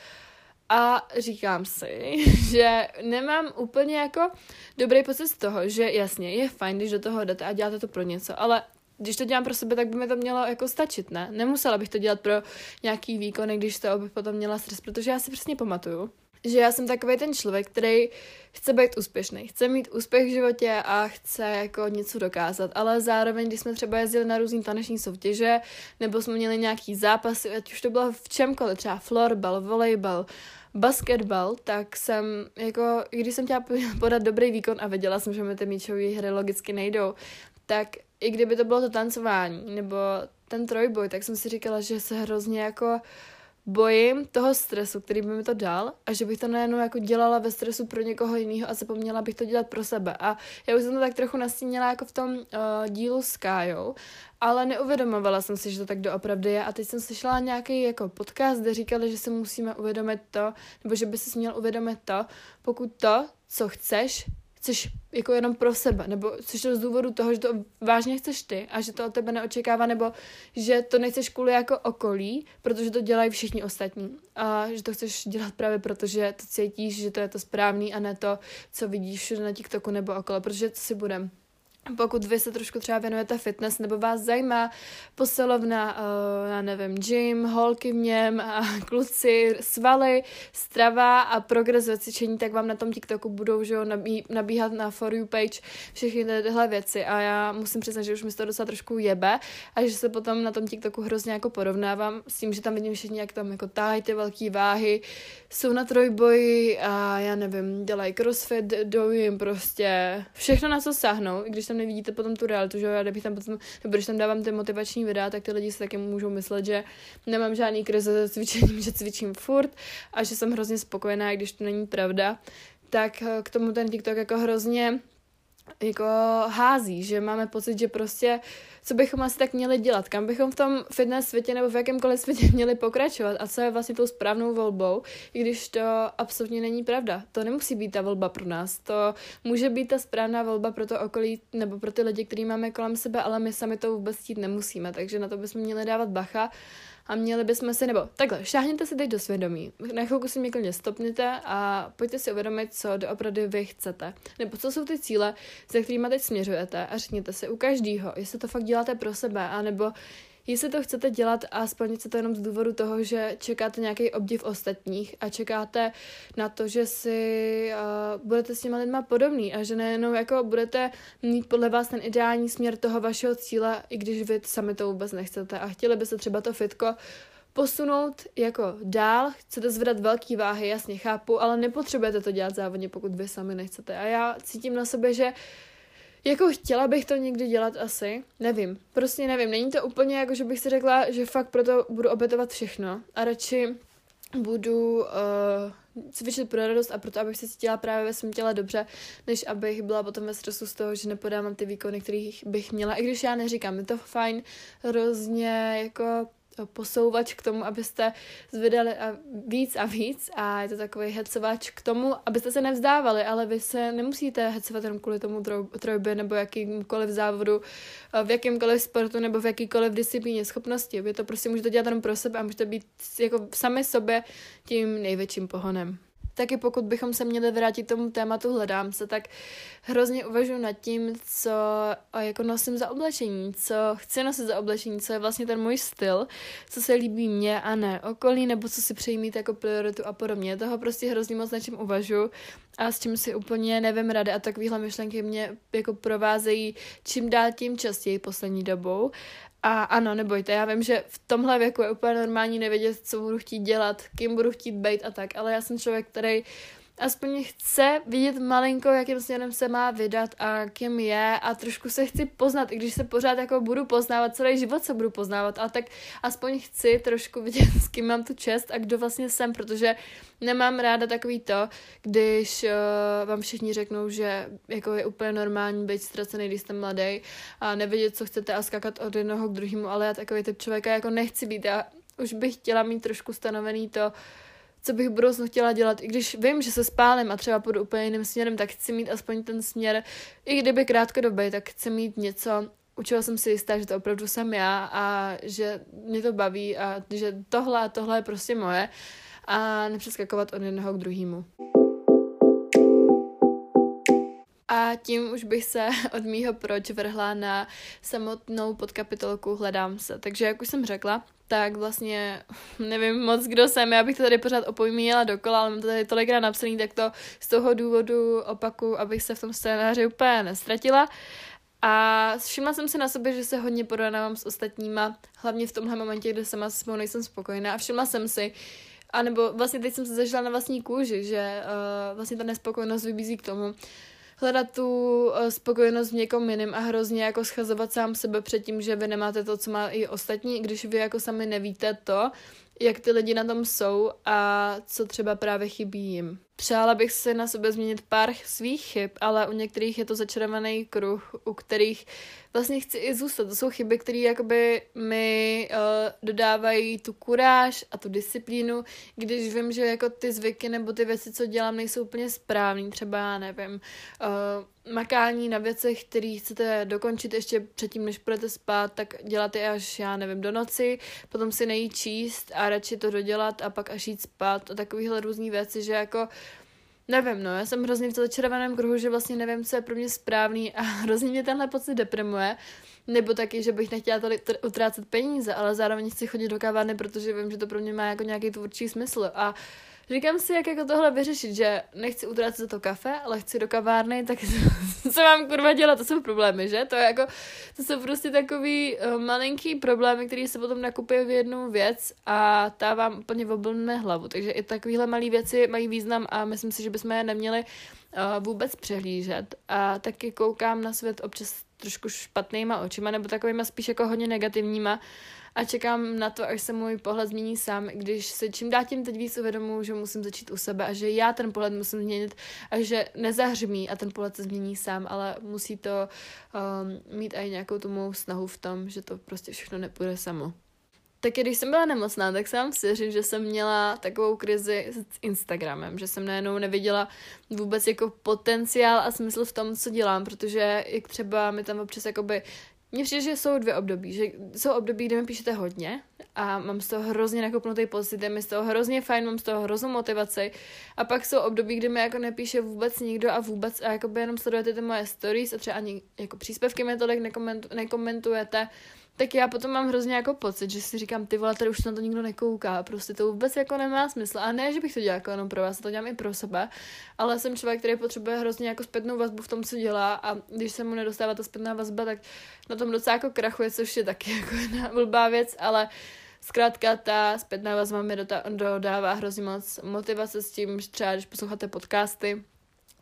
a říkám si, že nemám úplně jako dobrý pocit z toho, že jasně, je fajn, když do toho jdete a děláte to pro něco, ale když to dělám pro sebe, tak by mi to mělo jako stačit, ne? Nemusela bych to dělat pro nějaký výkon, když to bych potom měla stres, protože já si přesně pamatuju, že já jsem takový ten člověk, který chce být úspěšný, chce mít úspěch v životě a chce jako něco dokázat, ale zároveň, když jsme třeba jezdili na různý taneční soutěže, nebo jsme měli nějaký zápasy, ať už to bylo v čemkoliv, třeba florbal, volejbal, basketbal, tak jsem jako, když jsem chtěla podat dobrý výkon a věděla jsem, že mi ty míčové hry logicky nejdou, tak i kdyby to bylo to tancování nebo ten trojboj, tak jsem si říkala, že se hrozně jako bojím toho stresu, který by mi to dal a že bych to najednou jako dělala ve stresu pro někoho jiného a zapomněla bych to dělat pro sebe. A já už jsem to tak trochu nastínila jako v tom uh, dílu s Kájou, ale neuvědomovala jsem si, že to tak doopravdy je a teď jsem slyšela nějaký jako podcast, kde říkali, že si musíme uvědomit to, nebo že by si měl uvědomit to, pokud to, co chceš, chceš jako jenom pro sebe, nebo chceš to z důvodu toho, že to vážně chceš ty a že to od tebe neočekává, nebo že to nechceš kvůli jako okolí, protože to dělají všichni ostatní. A že to chceš dělat právě proto, že to cítíš, že to je to správný a ne to, co vidíš všude na TikToku nebo okolo, protože co si budem pokud vy se trošku třeba věnujete fitness nebo vás zajímá posilovna, uh, já nevím, gym, holky v něm a kluci, svaly, strava a progres ve cvičení, tak vám na tom TikToku budou že jo, nabí, nabíhat na For You page všechny tyhle věci. A já musím přiznat, že už mi to docela trošku jebe a že se potom na tom TikToku hrozně jako porovnávám s tím, že tam vidím všichni, jak tam jako tahají ty velké váhy, jsou na trojboji a já nevím, dělají crossfit, jdou jim prostě všechno na co sáhnou, i když tam nevidíte potom tu realitu, že jo, já tam potom, nebo když tam dávám ty motivační videa, tak ty lidi si taky můžou myslet, že nemám žádný krize se cvičením, že cvičím furt a že jsem hrozně spokojená, i když to není pravda, tak eh, k tomu ten TikTok jako hrozně jako hází, že máme pocit, že prostě co bychom asi tak měli dělat, kam bychom v tom fitness světě nebo v jakémkoliv světě měli pokračovat? A co je vlastně tou správnou volbou, i když to absolutně není pravda. To nemusí být ta volba pro nás, to může být ta správná volba pro to okolí nebo pro ty lidi, který máme kolem sebe, ale my sami to vůbec chtít nemusíme, takže na to bychom měli dávat bacha a měli bychom si, nebo takhle, šáhněte si teď do svědomí, na chvilku si mě klidně stopněte a pojďte si uvědomit, co doopravdy vy chcete, nebo co jsou ty cíle, za kterými teď směřujete a řekněte si u každého, jestli to fakt děláte pro sebe, anebo Jestli to chcete dělat a splnit se to jenom z důvodu toho, že čekáte nějaký obdiv ostatních a čekáte na to, že si uh, budete s těma lidma podobný a že nejenom jako budete mít podle vás ten ideální směr toho vašeho cíle, i když vy sami to vůbec nechcete a chtěli byste třeba to fitko posunout jako dál, chcete zvedat velký váhy, jasně chápu, ale nepotřebujete to dělat závodně, pokud vy sami nechcete. A já cítím na sobě, že uh, jako chtěla bych to někdy dělat asi, nevím, prostě nevím, není to úplně jako, že bych si řekla, že fakt proto budu obětovat všechno a radši budu uh, cvičit pro radost a proto, abych se cítila právě ve svém těle dobře, než abych byla potom ve stresu z toho, že nepodávám ty výkony, kterých bych měla. I když já neříkám, je to fajn, hrozně jako posouvač k tomu, abyste zvedali a víc a víc a je to takový hecovač k tomu, abyste se nevzdávali, ale vy se nemusíte hecovat jenom kvůli tomu trojbě nebo jakýmkoliv závodu, v jakýmkoliv sportu nebo v jakýkoliv disciplíně schopnosti. Vy to prostě můžete dělat jenom pro sebe a můžete být jako sami sobě tím největším pohonem. Taky pokud bychom se měli vrátit tomu tématu hledám se, tak hrozně uvažuji nad tím, co jako nosím za oblečení, co chci nosit za oblečení, co je vlastně ten můj styl, co se líbí mně a ne okolí, nebo co si přeji mít jako prioritu a podobně. Toho prostě hrozně moc na čím uvažuji a s čím si úplně nevím rady a takovýhle myšlenky mě jako provázejí čím dál tím častěji poslední dobou a ano, nebojte, já vím, že v tomhle věku je úplně normální nevědět, co budu chtít dělat, kým budu chtít být a tak, ale já jsem člověk, který aspoň chce vidět malinko, jakým směrem se má vydat a kým je a trošku se chci poznat, i když se pořád jako budu poznávat, celý život se budu poznávat, ale tak aspoň chci trošku vidět, s kým mám tu čest a kdo vlastně jsem, protože nemám ráda takový to, když uh, vám všichni řeknou, že jako je úplně normální být ztracený, když jste mladý a nevědět, co chcete a skakat od jednoho k druhému, ale já takový typ člověka jako nechci být. Já už bych chtěla mít trošku stanovený to, co bych v budoucnu chtěla dělat. I když vím, že se spálím a třeba půjdu úplně jiným směrem, tak chci mít aspoň ten směr, i kdyby krátkodobý, tak chci mít něco, u čeho jsem si jistá, že to opravdu jsem já a že mě to baví a že tohle a tohle je prostě moje a nepřeskakovat od jednoho k druhému. A tím už bych se od mýho proč vrhla na samotnou podkapitolku Hledám se. Takže jak už jsem řekla, tak vlastně nevím moc, kdo jsem, já bych to tady pořád opojmíjela dokola, ale mám to tady tolikrát napsaný, tak to z toho důvodu opaku, abych se v tom scénáři úplně nestratila. A všimla jsem si na sobě, že se hodně porovnávám s ostatníma, hlavně v tomhle momentě, kde sama s sebou nejsem spokojená. A všimla jsem si, a nebo vlastně teď jsem se zažila na vlastní kůži, že uh, vlastně ta nespokojenost vybízí k tomu, hledat tu uh, spokojenost v někom jiným a hrozně jako schazovat sám sebe před tím, že vy nemáte to, co má i ostatní, když vy jako sami nevíte to, jak ty lidi na tom jsou a co třeba právě chybí jim. Přála bych si na sebe změnit pár svých chyb, ale u některých je to začarovaný kruh, u kterých vlastně chci i zůstat. To jsou chyby, které jakoby mi uh, dodávají tu kuráž a tu disciplínu, když vím, že jako ty zvyky nebo ty věci, co dělám, nejsou úplně správný. Třeba, já nevím, uh, makání na věcech, které chcete dokončit ještě předtím, než budete spát, tak dělat je až, já nevím, do noci, potom si nejít číst a radši to dodělat a pak až jít spát a takovéhle různé věci, že jako Nevím, no, já jsem hrozně v začarovaném kruhu, že vlastně nevím, co je pro mě správný a hrozně mě tenhle pocit deprimuje. Nebo taky, že bych nechtěla tady utrácet peníze, ale zároveň chci chodit do kavárny, protože vím, že to pro mě má jako nějaký tvůrčí smysl. A Říkám si, jak jako tohle vyřešit, že nechci utrácet za to kafe, ale chci do kavárny, tak co mám kurva dělat, to jsou problémy, že? To je jako, to jsou prostě takový uh, malinký problémy, který se potom nakupí v jednu věc a ta vám úplně oblne hlavu. Takže i takovéhle malé věci mají význam a myslím si, že bychom je neměli uh, vůbec přehlížet. A taky koukám na svět občas trošku špatnýma očima, nebo takovýma spíš jako hodně negativníma a čekám na to, až se můj pohled změní sám, když se čím dá tím teď víc uvědomuji, že musím začít u sebe a že já ten pohled musím změnit a že nezahřmí a ten pohled se změní sám, ale musí to um, mít i nějakou tu mou snahu v tom, že to prostě všechno nepůjde samo. Tak když jsem byla nemocná, tak jsem si říct, že jsem měla takovou krizi s Instagramem, že jsem najednou neviděla vůbec jako potenciál a smysl v tom, co dělám, protože jak třeba mi tam občas jakoby mně přijde, že jsou dvě období. Že jsou období, kde mi píšete hodně a mám z toho hrozně nakopnutý pocit, je mi z toho hrozně fajn, mám z toho hroznou motivaci. A pak jsou období, kdy mi jako nepíše vůbec nikdo a vůbec a jako by jenom sledujete ty moje stories a třeba ani jako příspěvky mi tolik nekomentu, nekomentujete tak já potom mám hrozně jako pocit, že si říkám, ty vole, tady už na to nikdo nekouká, prostě to vůbec jako nemá smysl. A ne, že bych to dělala jako jenom pro vás, to dělám i pro sebe, ale jsem člověk, který potřebuje hrozně jako zpětnou vazbu v tom, co dělá. A když se mu nedostává ta zpětná vazba, tak na tom docela jako krachuje, což je taky jako jedna blbá věc, ale Zkrátka ta zpětná vazba mi dodává hrozně moc motivace s tím, že třeba když posloucháte podcasty,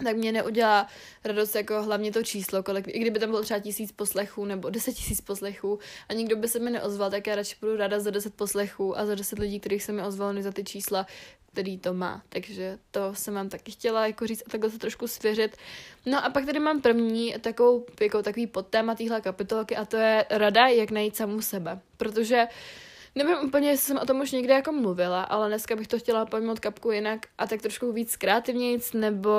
tak mě neudělá radost jako hlavně to číslo, kolik, i kdyby tam bylo třeba tisíc poslechů nebo deset tisíc poslechů a nikdo by se mi neozval, tak já radši budu ráda za deset poslechů a za deset lidí, kterých se mi ozvalo, než za ty čísla, který to má. Takže to jsem vám taky chtěla jako říct a takhle se trošku svěřit. No a pak tady mám první takovou, jako takový podtéma téhle kapitolky a to je rada, jak najít samu sebe. Protože Nevím úplně, jestli jsem o tom už někde jako mluvila, ale dneska bych to chtěla pojmout kapku jinak a tak trošku víc kreativnějc, nebo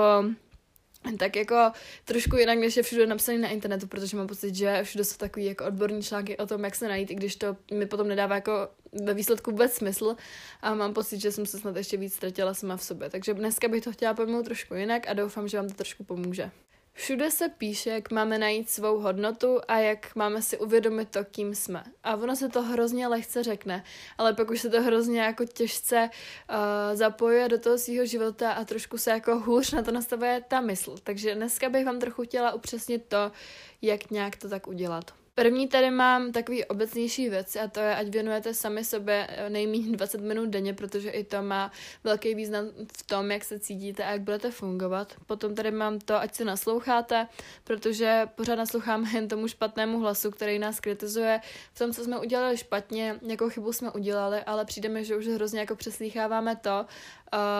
tak jako trošku jinak, než je všude napsaný na internetu, protože mám pocit, že všude jsou takový jako odborní články o tom, jak se najít, i když to mi potom nedává jako ve výsledku vůbec smysl a mám pocit, že jsem se snad ještě víc ztratila sama v sobě. Takže dneska bych to chtěla pojmout trošku jinak a doufám, že vám to trošku pomůže. Všude se píše, jak máme najít svou hodnotu a jak máme si uvědomit to, kým jsme. A ono se to hrozně lehce řekne, ale pak už se to hrozně jako těžce uh, zapojuje do toho svého života a trošku se jako hůř na to nastavuje ta mysl. Takže dneska bych vám trochu chtěla upřesnit to, jak nějak to tak udělat. První tady mám takový obecnější věc a to je, ať věnujete sami sobě eh, nejméně 20 minut denně, protože i to má velký význam v tom, jak se cítíte a jak budete fungovat. Potom tady mám to, ať se nasloucháte, protože pořád nasloucháme jen tomu špatnému hlasu, který nás kritizuje v tom, co jsme udělali špatně, jakou chybu jsme udělali, ale přijdeme, že už hrozně jako přeslýcháváme to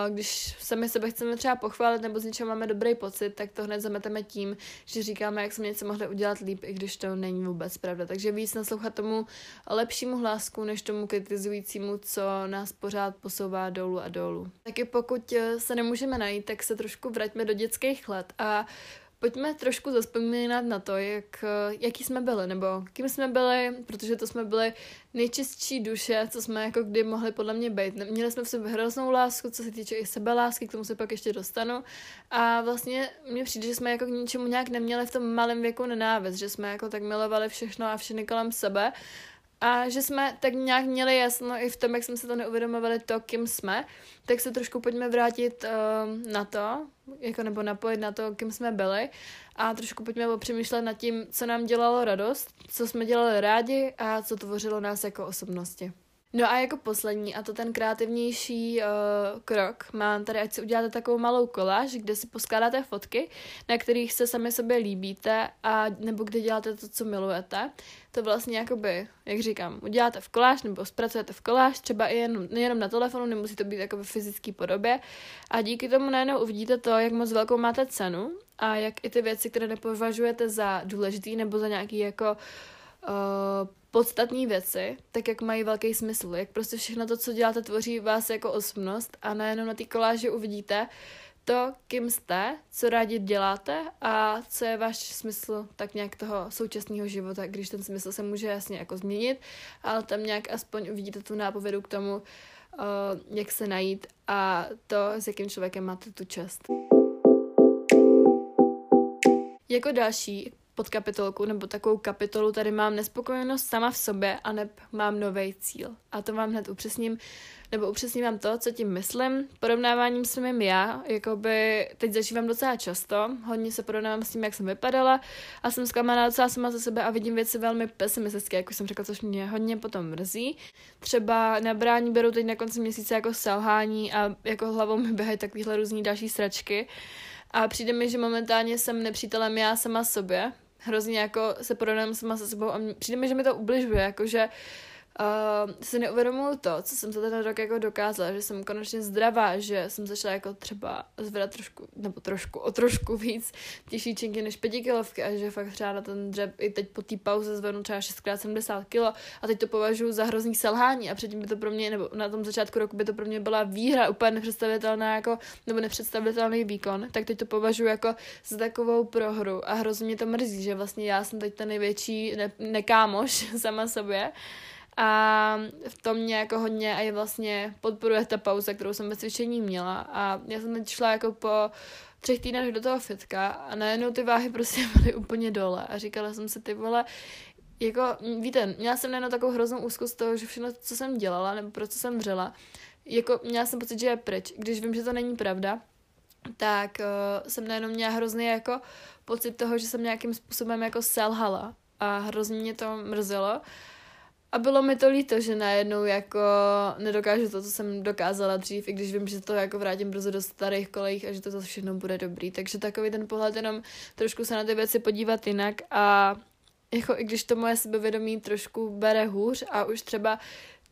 když sami sebe chceme třeba pochválit nebo z něčeho máme dobrý pocit, tak to hned zameteme tím, že říkáme, jak jsme něco mohli udělat líp, i když to není vůbec pravda. Takže víc naslouchat tomu lepšímu hlásku, než tomu kritizujícímu, co nás pořád posouvá dolů a dolů. Taky pokud eh, se nemůžeme najít, tak se trošku vraťme do dětských let a pojďme trošku zaspomínat na to, jak, jaký jsme byli, nebo kým jsme byli, protože to jsme byli nejčistší duše, co jsme jako kdy mohli podle mě být. Měli jsme v sobě hroznou lásku, co se týče i sebelásky, k tomu se pak ještě dostanu. A vlastně mně přijde, že jsme jako k ničemu nějak neměli v tom malém věku nenávist, že jsme jako tak milovali všechno a všechny kolem sebe a že jsme tak nějak měli jasno i v tom, jak jsme se to neuvědomovali to, kým jsme, tak se trošku pojďme vrátit uh, na to, jako nebo napojit na to, kým jsme byli a trošku pojďme popřemýšlet nad tím, co nám dělalo radost, co jsme dělali rádi a co tvořilo nás jako osobnosti. No a jako poslední, a to ten kreativnější uh, krok, mám tady, ať si uděláte takovou malou koláž, kde si poskládáte fotky, na kterých se sami sobě líbíte, a nebo kde děláte to, co milujete. To vlastně jakoby, jak říkám, uděláte v koláž nebo zpracujete v koláž, třeba i jenom, nejenom na telefonu, nemusí to být jako ve fyzické podobě. A díky tomu najednou uvidíte to, jak moc velkou máte cenu a jak i ty věci, které nepovažujete za důležitý nebo za nějaký jako uh, podstatné věci, tak jak mají velký smysl. Jak prostě všechno to, co děláte, tvoří vás jako osobnost a najednou na té koláži uvidíte to, kým jste, co rádi děláte a co je váš smysl tak nějak toho současného života, když ten smysl se může jasně jako změnit, ale tam nějak aspoň uvidíte tu nápovědu k tomu, jak se najít a to, s jakým člověkem máte tu čest. Jako další podkapitolku nebo takovou kapitolu tady mám nespokojenost sama v sobě a neb mám nový cíl. A to vám hned upřesním, nebo upřesním vám to, co tím myslím. Porovnáváním s mým já, jakoby teď zažívám docela často, hodně se porovnávám s tím, jak jsem vypadala a jsem zklamaná docela sama ze sebe a vidím věci velmi pesimistické, jak už jsem řekla, což mě hodně potom mrzí. Třeba na brání beru teď na konci měsíce jako selhání a jako hlavou mi běhají takovýhle různý další sračky. A přijde mi, že momentálně jsem nepřítelem já sama sobě, hrozně jako se porovnám sama se sebou a přijde mi, že mi to ubližuje, jakože uh, si neuvědomuju to, co jsem za ten rok jako dokázala, že jsem konečně zdravá, že jsem začala jako třeba zvedat trošku, nebo trošku, o trošku víc těžší než pětikilovky a že fakt třeba na ten dřeb i teď po té pauze zvednu třeba 6x70 kilo a teď to považuji za hrozný selhání a předtím by to pro mě, nebo na tom začátku roku by to pro mě byla výhra, úplně nepředstavitelná jako, nebo nepředstavitelný výkon, tak teď to považuji jako za takovou prohru a hrozně mě to mrzí, že vlastně já jsem teď ta největší ne- nekámoš sama sobě a v tom mě jako hodně a je vlastně podporuje ta pauza, kterou jsem ve cvičení měla a já jsem teď šla jako po třech týdnech do toho fitka a najednou ty váhy prostě byly úplně dole a říkala jsem si ty vole, jako víte, měla jsem najednou takovou hroznou úzkost toho, že všechno, co jsem dělala nebo pro co jsem vřela, jako měla jsem pocit, že je pryč. Když vím, že to není pravda, tak uh, jsem najednou měla hrozný jako pocit toho, že jsem nějakým způsobem jako selhala a hrozně mě to mrzelo. A bylo mi to líto, že najednou jako nedokážu to, co jsem dokázala dřív, i když vím, že to jako vrátím brzo do starých kolejích a že to, to všechno bude dobrý. Takže takový ten pohled jenom trošku se na ty věci podívat jinak a jako i když to moje sebevědomí trošku bere hůř a už třeba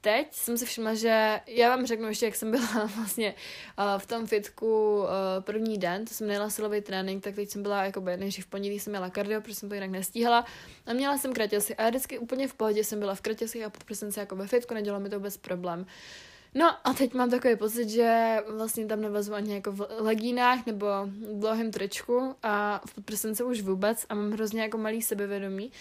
teď jsem si všimla, že já vám řeknu ještě, jak jsem byla vlastně uh, v tom fitku uh, první den, to jsem měla silový trénink, tak teď jsem byla, jakoby, než v pondělí jsem měla kardio, protože jsem to jinak nestíhala a měla jsem kratěsy a já vždycky úplně v pohodě jsem byla v kratěsích a podprsenci jsem se jako ve fitku, nedělo mi to bez problém. No a teď mám takový pocit, že vlastně tam nevazu ani jako v legínách nebo v dlouhém tričku a v podprsence už vůbec a mám hrozně jako malý sebevědomí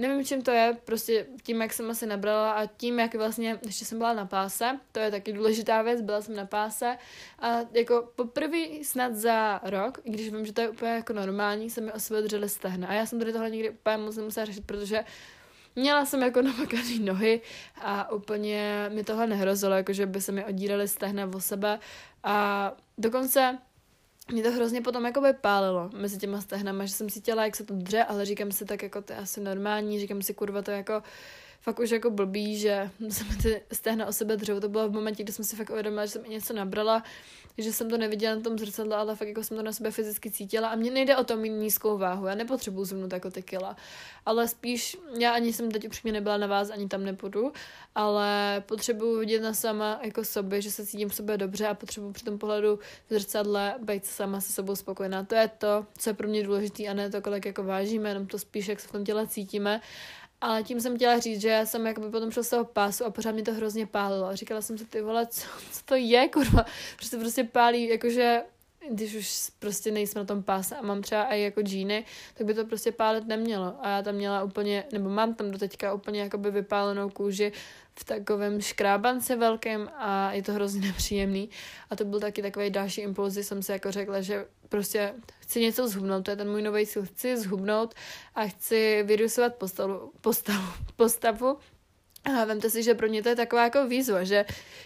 nevím, čím to je, prostě tím, jak jsem asi nabrala a tím, jak vlastně, ještě jsem byla na páse, to je taky důležitá věc, byla jsem na páse. A jako poprvé snad za rok, i když vím, že to je úplně jako normální, se mi o sebe držely stehna. A já jsem tady tohle nikdy úplně moc nemusela řešit, protože Měla jsem jako namakaný nohy a úplně mi tohle nehrozilo, jakože by se mi odíraly stehna o sebe. A dokonce mě to hrozně potom jako by pálilo mezi těma stehnama, že jsem cítila, jak se to dře, ale říkám si tak jako to je asi normální, říkám si kurva to jako fakt už jako blbý, že se mi ty stehna o sebe dřou. To bylo v momentě, kdy jsem si fakt uvědomila, že jsem i něco nabrala, že jsem to neviděla na tom zrcadle, ale fakt jako jsem to na sebe fyzicky cítila. A mně nejde o to mít nízkou váhu, já nepotřebuju zhubnout jako ty kila. Ale spíš, já ani jsem teď upřímně nebyla na vás, ani tam nepůjdu, ale potřebuju vidět na sama jako sobě, že se cítím v sobě dobře a potřebuju při tom pohledu v zrcadle být sama se sebou spokojená. To je to, co je pro mě důležité a ne to, kolik jako vážíme, jenom to spíš, jak se v tom těle cítíme. Ale tím jsem chtěla říct, že já jsem jakoby potom šla z toho pásu a pořád mě to hrozně pálilo. Říkala jsem si, ty vole, co, co to je, kurva? Prostě prostě pálí, jakože když už prostě nejsem na tom páse a mám třeba i jako džíny, tak by to prostě pálit nemělo. A já tam měla úplně, nebo mám tam doteďka úplně jakoby vypálenou kůži v takovém škrábance velkém a je to hrozně nepříjemný. A to byl taky takový další impuls, kdy jsem si jako řekla, že prostě chci něco zhubnout, to je ten můj nový cíl, chci zhubnout a chci vyrusovat postavu, postavu, postavu a vemte si, že pro mě to je taková jako výzva, že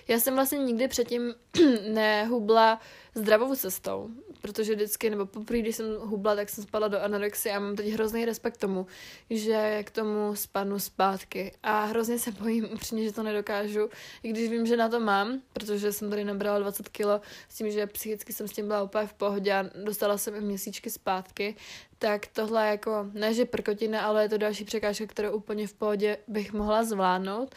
já jsem vlastně nikdy předtím nehubla zdravou cestou. Protože vždycky, nebo poprvé, když jsem hubla, tak jsem spadla do anorexie a mám teď hrozný respekt tomu, že k tomu spadnu zpátky. A hrozně se bojím upřímně, že to nedokážu, i když vím, že na to mám, protože jsem tady nabrala 20 kilo s tím, že psychicky jsem s tím byla úplně v pohodě a dostala jsem i měsíčky zpátky, tak tohle jako, ne že prkotina, ale je to další překážka, kterou úplně v pohodě bych mohla zvládnout.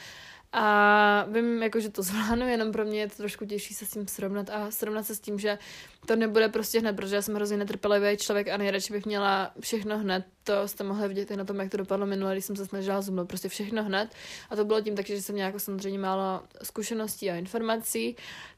A vím, jako, že to zvládnu, jenom pro mě je to trošku těžší se s tím srovnat a srovnat se s tím, že to nebude prostě hned, protože já jsem hrozně netrpělivý člověk a nejradši bych měla všechno hned. To jste mohli vidět i na tom, jak to dopadlo minule, když jsem se snažila zubnout prostě všechno hned. A to bylo tím taky, že jsem měla jako samozřejmě málo zkušeností a informací,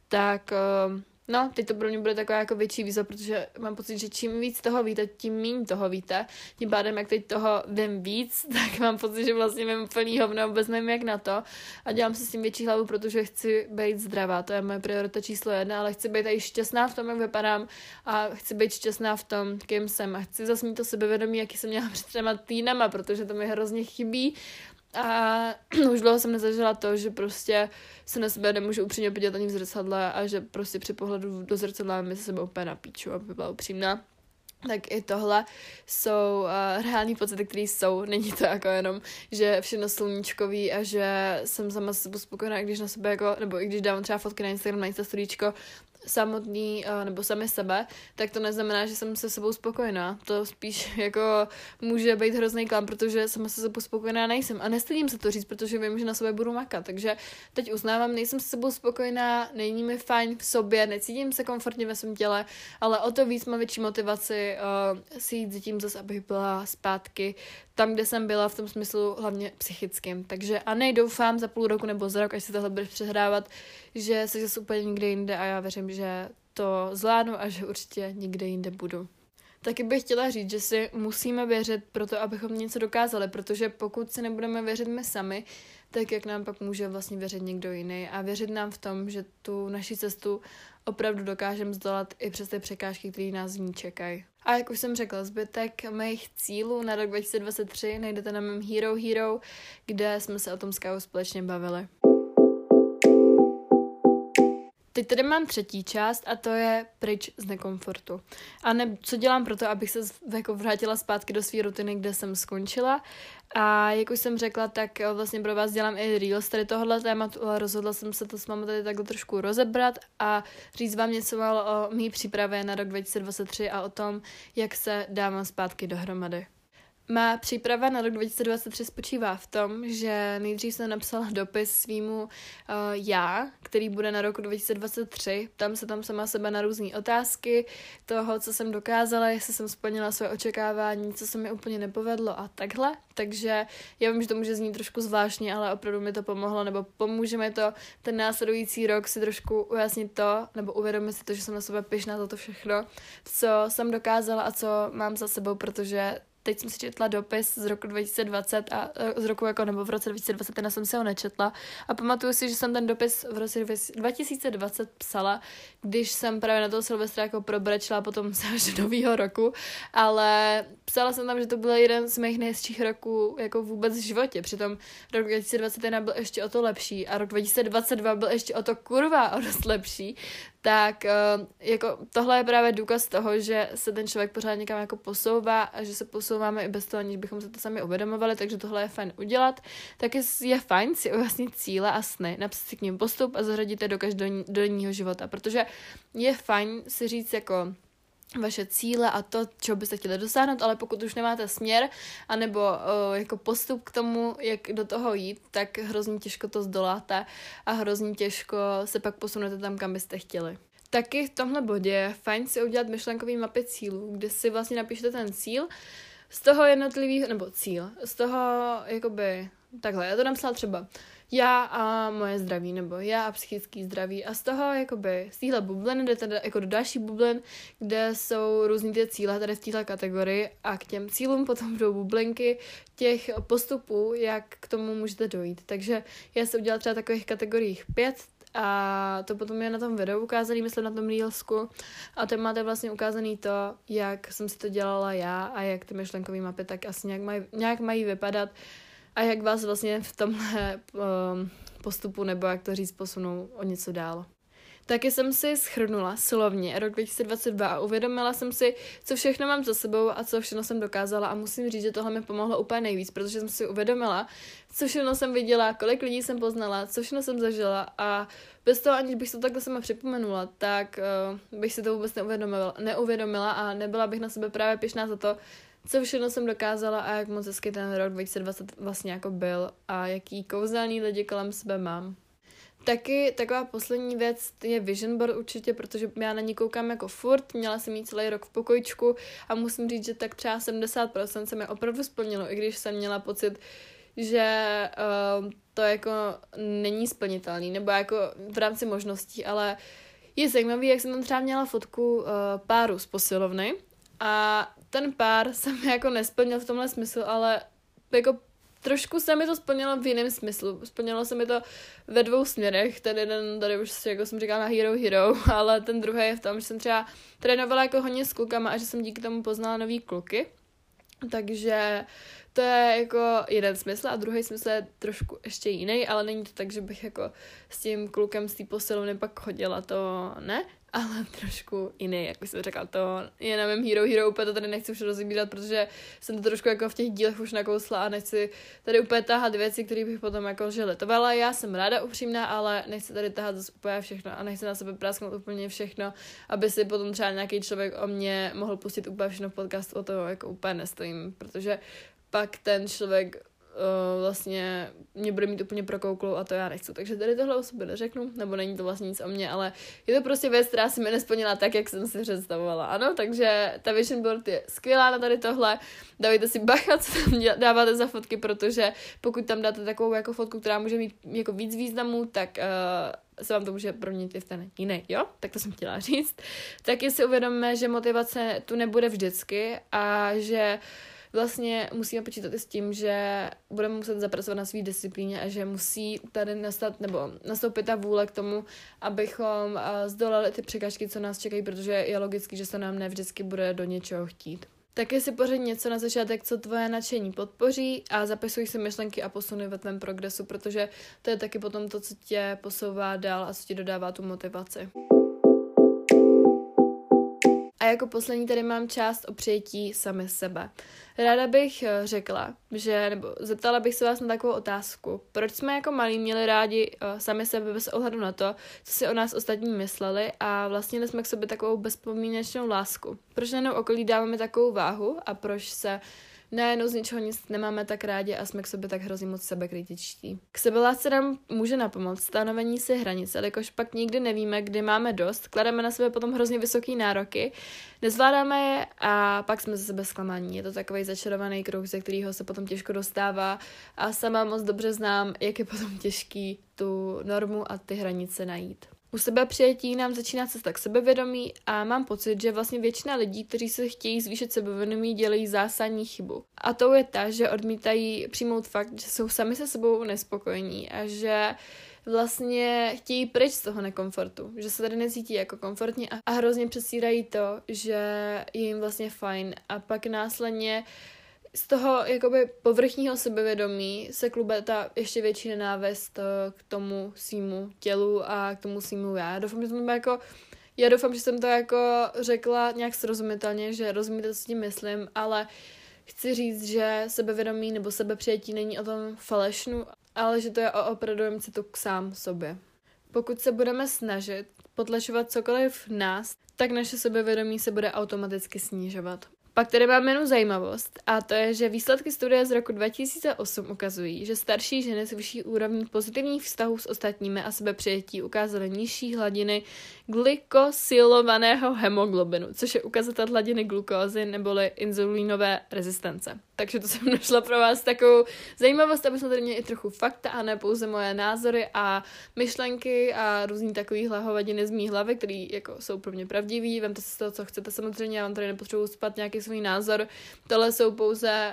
tak uh, No, teď to pro mě bude taková jako větší výzva, protože mám pocit, že čím víc toho víte, tím méně toho víte. Tím pádem, jak teď toho vím víc, tak mám pocit, že vlastně vím plný hovno, vůbec nevím jak na to. A dělám si s tím větší hlavu, protože chci být zdravá. To je moje priorita číslo jedna, ale chci být i šťastná v tom, jak vypadám a chci být šťastná v tom, kým jsem. A chci zase mít to sebevědomí, jaký jsem měla před třema týdnama, protože to mi hrozně chybí. A už dlouho jsem nezažila to, že prostě se na sebe nemůžu upřímně podívat ani v zrcadle a že prostě při pohledu do zrcadla mi se sebe úplně napíču, aby byla upřímná. Tak i tohle jsou uh, reální pocity, které jsou. Není to jako jenom, že všechno sluníčkový a že jsem sama se spokojená, když na sebe jako, nebo i když dávám třeba fotky na Instagram, na Insta storíčko, samotný uh, nebo sami sebe, tak to neznamená, že jsem se sebou spokojená. To spíš jako může být hrozný klam, protože sama se sebou spokojená nejsem. A nestydím se to říct, protože vím, že na sebe budu makat. Takže teď uznávám, nejsem se sebou spokojená, není mi fajn v sobě, necítím se komfortně ve svém těle, ale o to víc mám větší motivaci uh, si jít za tím zase, abych byla zpátky tam, kde jsem byla v tom smyslu hlavně psychickým. Takže a nej doufám za půl roku nebo za rok, až se tohle budeš přehrávat, že se zase úplně někde jinde a já věřím, že to zvládnu a že určitě někde jinde budu. Taky bych chtěla říct, že si musíme věřit pro to, abychom něco dokázali, protože pokud si nebudeme věřit my sami, tak jak nám pak může vlastně věřit někdo jiný a věřit nám v tom, že tu naši cestu opravdu dokážeme zdolat i přes ty překážky, které nás v ní čekají. A jak už jsem řekla, zbytek mých cílů na rok 2023 najdete na mém Hero Hero, kde jsme se o tom s společně bavili. Teď tady mám třetí část a to je pryč z nekomfortu. A ne, co dělám pro to, abych se jako vrátila zpátky do své rutiny, kde jsem skončila. A jak už jsem řekla, tak eh, vlastně pro vás dělám i reels tady tohohle tématu, ale rozhodla jsem se to s vámi tady takhle trošku rozebrat a říct vám něco o mý přípravě na rok 2023 a o tom, jak se dávám zpátky dohromady. Má příprava na rok 2023 spočívá v tom, že nejdřív jsem napsala dopis svýmu uh, já, který bude na roku 2023. Tam se tam sama sebe na různé otázky toho, co jsem dokázala, jestli jsem splnila své očekávání, co se mi úplně nepovedlo a takhle. Takže já vím, že to může znít trošku zvláštně, ale opravdu mi to pomohlo, nebo pomůže mi to ten následující rok si trošku ujasnit to, nebo uvědomit si to, že jsem na sebe pyšná za to všechno, co jsem dokázala a co mám za sebou, protože teď jsem si četla dopis z roku 2020 a e, z roku jako nebo v roce 2021 jsem se ho nečetla. A pamatuju si, že jsem ten dopis v roce 2020 psala, když jsem právě na toho Silvestra jako probrečila potom se až do nového roku, ale psala jsem tam, že to byl jeden z mých nejhezčích roků jako vůbec v životě, přitom rok 2021 byl ještě o to lepší a rok 2022 byl ještě o to kurva o dost lepší, tak eh, jako tohle je právě důkaz toho, že se ten člověk pořád někam jako posouvá a že se posouváme i bez toho, aniž bychom se to sami uvědomovali, takže tohle je fajn udělat. Taky je fajn si ujasnit cíle a sny, napsat si k ním postup a zařadit je do každodenního života, protože je fajn si říct jako vaše cíle a to, čeho byste chtěli dosáhnout, ale pokud už nemáte směr anebo uh, jako postup k tomu, jak do toho jít, tak hrozně těžko to zdoláte a hrozně těžko se pak posunete tam, kam byste chtěli. Taky v tomhle bodě je fajn si udělat myšlenkový mapy cílů, kde si vlastně napíšete ten cíl, z toho jednotlivého, nebo cíl, z toho jakoby, takhle, já to napsala třeba, já a moje zdraví, nebo já a psychický zdraví. A z toho, jakoby, z téhle bubliny jde teda jako do další bublin, kde jsou různý ty cíle tady v téhle kategorii a k těm cílům potom budou bublinky těch postupů, jak k tomu můžete dojít. Takže já se udělala třeba takových kategoriích pět, a to potom je na tom videu ukázaný, myslím na tom Reelsku. A tam máte vlastně ukázaný to, jak jsem si to dělala já a jak ty myšlenkové mapy tak asi nějak mají, nějak mají vypadat a jak vás vlastně v tomhle um, postupu, nebo jak to říct, posunou o něco dál. Taky jsem si schrnula slovně rok 2022 a uvědomila jsem si, co všechno mám za sebou a co všechno jsem dokázala a musím říct, že tohle mi pomohlo úplně nejvíc, protože jsem si uvědomila, co všechno jsem viděla, kolik lidí jsem poznala, co všechno jsem zažila a bez toho, aniž bych to takhle sama připomenula, tak uh, bych si to vůbec neuvědomila, neuvědomila a nebyla bych na sebe právě pišná za to, co všechno jsem dokázala a jak moc hezky ten rok 2020 vlastně jako byl a jaký kouzelný lidi kolem sebe mám. Taky taková poslední věc je vision board určitě, protože já na ní koukám jako furt, měla jsem jí celý rok v pokojičku a musím říct, že tak třeba 70% se mi opravdu splnilo, i když jsem měla pocit, že uh, to jako není splnitelný, nebo jako v rámci možností, ale je zajímavý, jak jsem tam třeba měla fotku uh, páru z posilovny a ten pár se mi jako nesplnil v tomhle smyslu, ale jako trošku se mi to splnilo v jiném smyslu. Splnilo se mi to ve dvou směrech. Ten jeden tady už, jako jsem říkala, na Hero Hero, ale ten druhý je v tom, že jsem třeba trénovala jako hodně s klukama a že jsem díky tomu poznala nový kluky. Takže to je jako jeden smysl a druhý smysl je trošku ještě jiný, ale není to tak, že bych jako s tím klukem z té posilovny pak chodila, to ne ale trošku jiný, jak jsem řekla, to je na mém Hero Hero, úplně to tady nechci už rozbírat, protože jsem to trošku jako v těch dílech už nakousla a nechci tady úplně tahat věci, které bych potom jako že letovala. Já jsem ráda upřímná, ale nechci tady tahat zase úplně všechno a nechci na sebe prasknout úplně všechno, aby si potom třeba nějaký člověk o mě mohl pustit úplně všechno v podcastu, o to jako úplně nestojím, protože pak ten člověk uh, vlastně mě bude mít úplně prokouklou a to já nechci. Takže tady tohle o sobě neřeknu, nebo není to vlastně nic o mě, ale je to prostě věc, která si mi nesplnila tak, jak jsem si představovala. Ano, takže ta vision board je skvělá na tady tohle. Dávejte si bacha, co tam dáváte za fotky, protože pokud tam dáte takovou jako fotku, která může mít jako víc významů, tak uh, se vám to může proměnit i v ten jiný, jo? Tak to jsem chtěla říct. Taky si uvědomíme, že motivace tu nebude vždycky a že uh, vlastně musíme počítat i s tím, že budeme muset zapracovat na své disciplíně a že musí tady nastat, nebo nastoupit ta vůle k tomu, abychom zdolali ty překážky, co nás čekají, protože je logický, že se nám nevždycky bude do něčeho chtít. Taky si pořád něco na začátek, co tvoje nadšení podpoří a zapisuj si myšlenky a posuny ve tvém progresu, protože to je taky potom to, co tě posouvá dál a co ti dodává tu motivaci. A jako poslední tady mám část o přijetí sami sebe. Ráda bych eh, řekla, že, nebo zeptala bych se vás na takovou otázku. Proč jsme jako malí měli rádi uh, sami sebe bez ohledu na to, co si o nás ostatní mysleli a vlastně jsme k sobě takovou bezpomínečnou lásku? Proč najednou okolí dáváme takovou váhu a proč se najednou z ničeho nic nemáme tak rádi a jsme k sobě tak hrozně moc sebekritičtí. K sebelásce nám může napomoct stanovení si hranice, jakož pak nikdy nevíme, kdy máme dost, klademe na sebe potom hrozně vysoké nároky, nezvládáme je a pak jsme ze sebe zklamaní. Je to takový začarovaný kruh, ze kterého se potom těžko dostává a sama moc dobře znám, jak je potom těžký tu normu a ty hranice najít. U sebe přijetí nám začíná cesta k sebevědomí a mám pocit, že vlastně většina lidí, kteří se chtějí zvýšit sebevědomí, dělají zásadní chybu. A to je ta, že odmítají přijmout fakt, že jsou sami se sebou nespokojení a že vlastně chtějí pryč z toho nekomfortu, že se tady necítí jako komfortně a hrozně přesírají to, že je jim vlastně fajn a pak následně uh, z toho jakoby povrchního sebevědomí se klube ta ještě větší nenávist eh, k tomu svýmu tělu a k tomu svýmu já. Doufám, že to jako já doufám, že jsem to jako řekla nějak srozumitelně, že rozumíte, co tím myslím, ale chci říct, že sebevědomí nebo sebepřijetí není o tom falešnu, ale že to je o opravdu citu k sám sobě. Pokud se budeme snažit potlačovat cokoliv v nás, tak naše sebevědomí se bude automaticky snižovat. Pak tady mám jenom zajímavost a to je, že výsledky studie z roku 2008 ukazují, že starší ženy s vyšší úrovní pozitivních vztahů s ostatními a sebepřijetí ukázaly nižší hladiny glykosilovaného hemoglobinu, což je ukazatel hladiny glukózy neboli inzulínové rezistence. Takže to jsem našla pro vás takovou zajímavost, aby jsme tady měli i trochu fakta a ne pouze moje názory a myšlenky a různý takovýhle hovadiny z mý hlavy, které jako jsou pro mě pravdivý. Vemte si z toho, co chcete samozřejmě, já vám tady nepotřebuji spat nějaký svůj názor. Tohle jsou pouze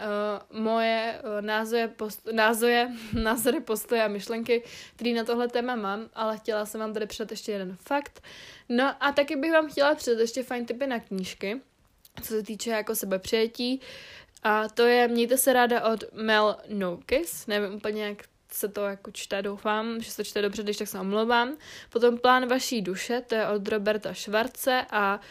uh, moje uh, post- názoje, názory, postoje a myšlenky, které na tohle téma mám, ale chtěla jsem vám tady předat ještě jeden fakt. No a taky bych vám chtěla předat ještě fajn typy na knížky, co se týče jako sebepřijetí. A to je Mějte se ráda od Mel Nokis, nevím úplně jak se to jako čte, doufám, že se čte dobře, když tak se omlouvám. Potom Plán vaší duše, to je od Roberta Švarce a uh,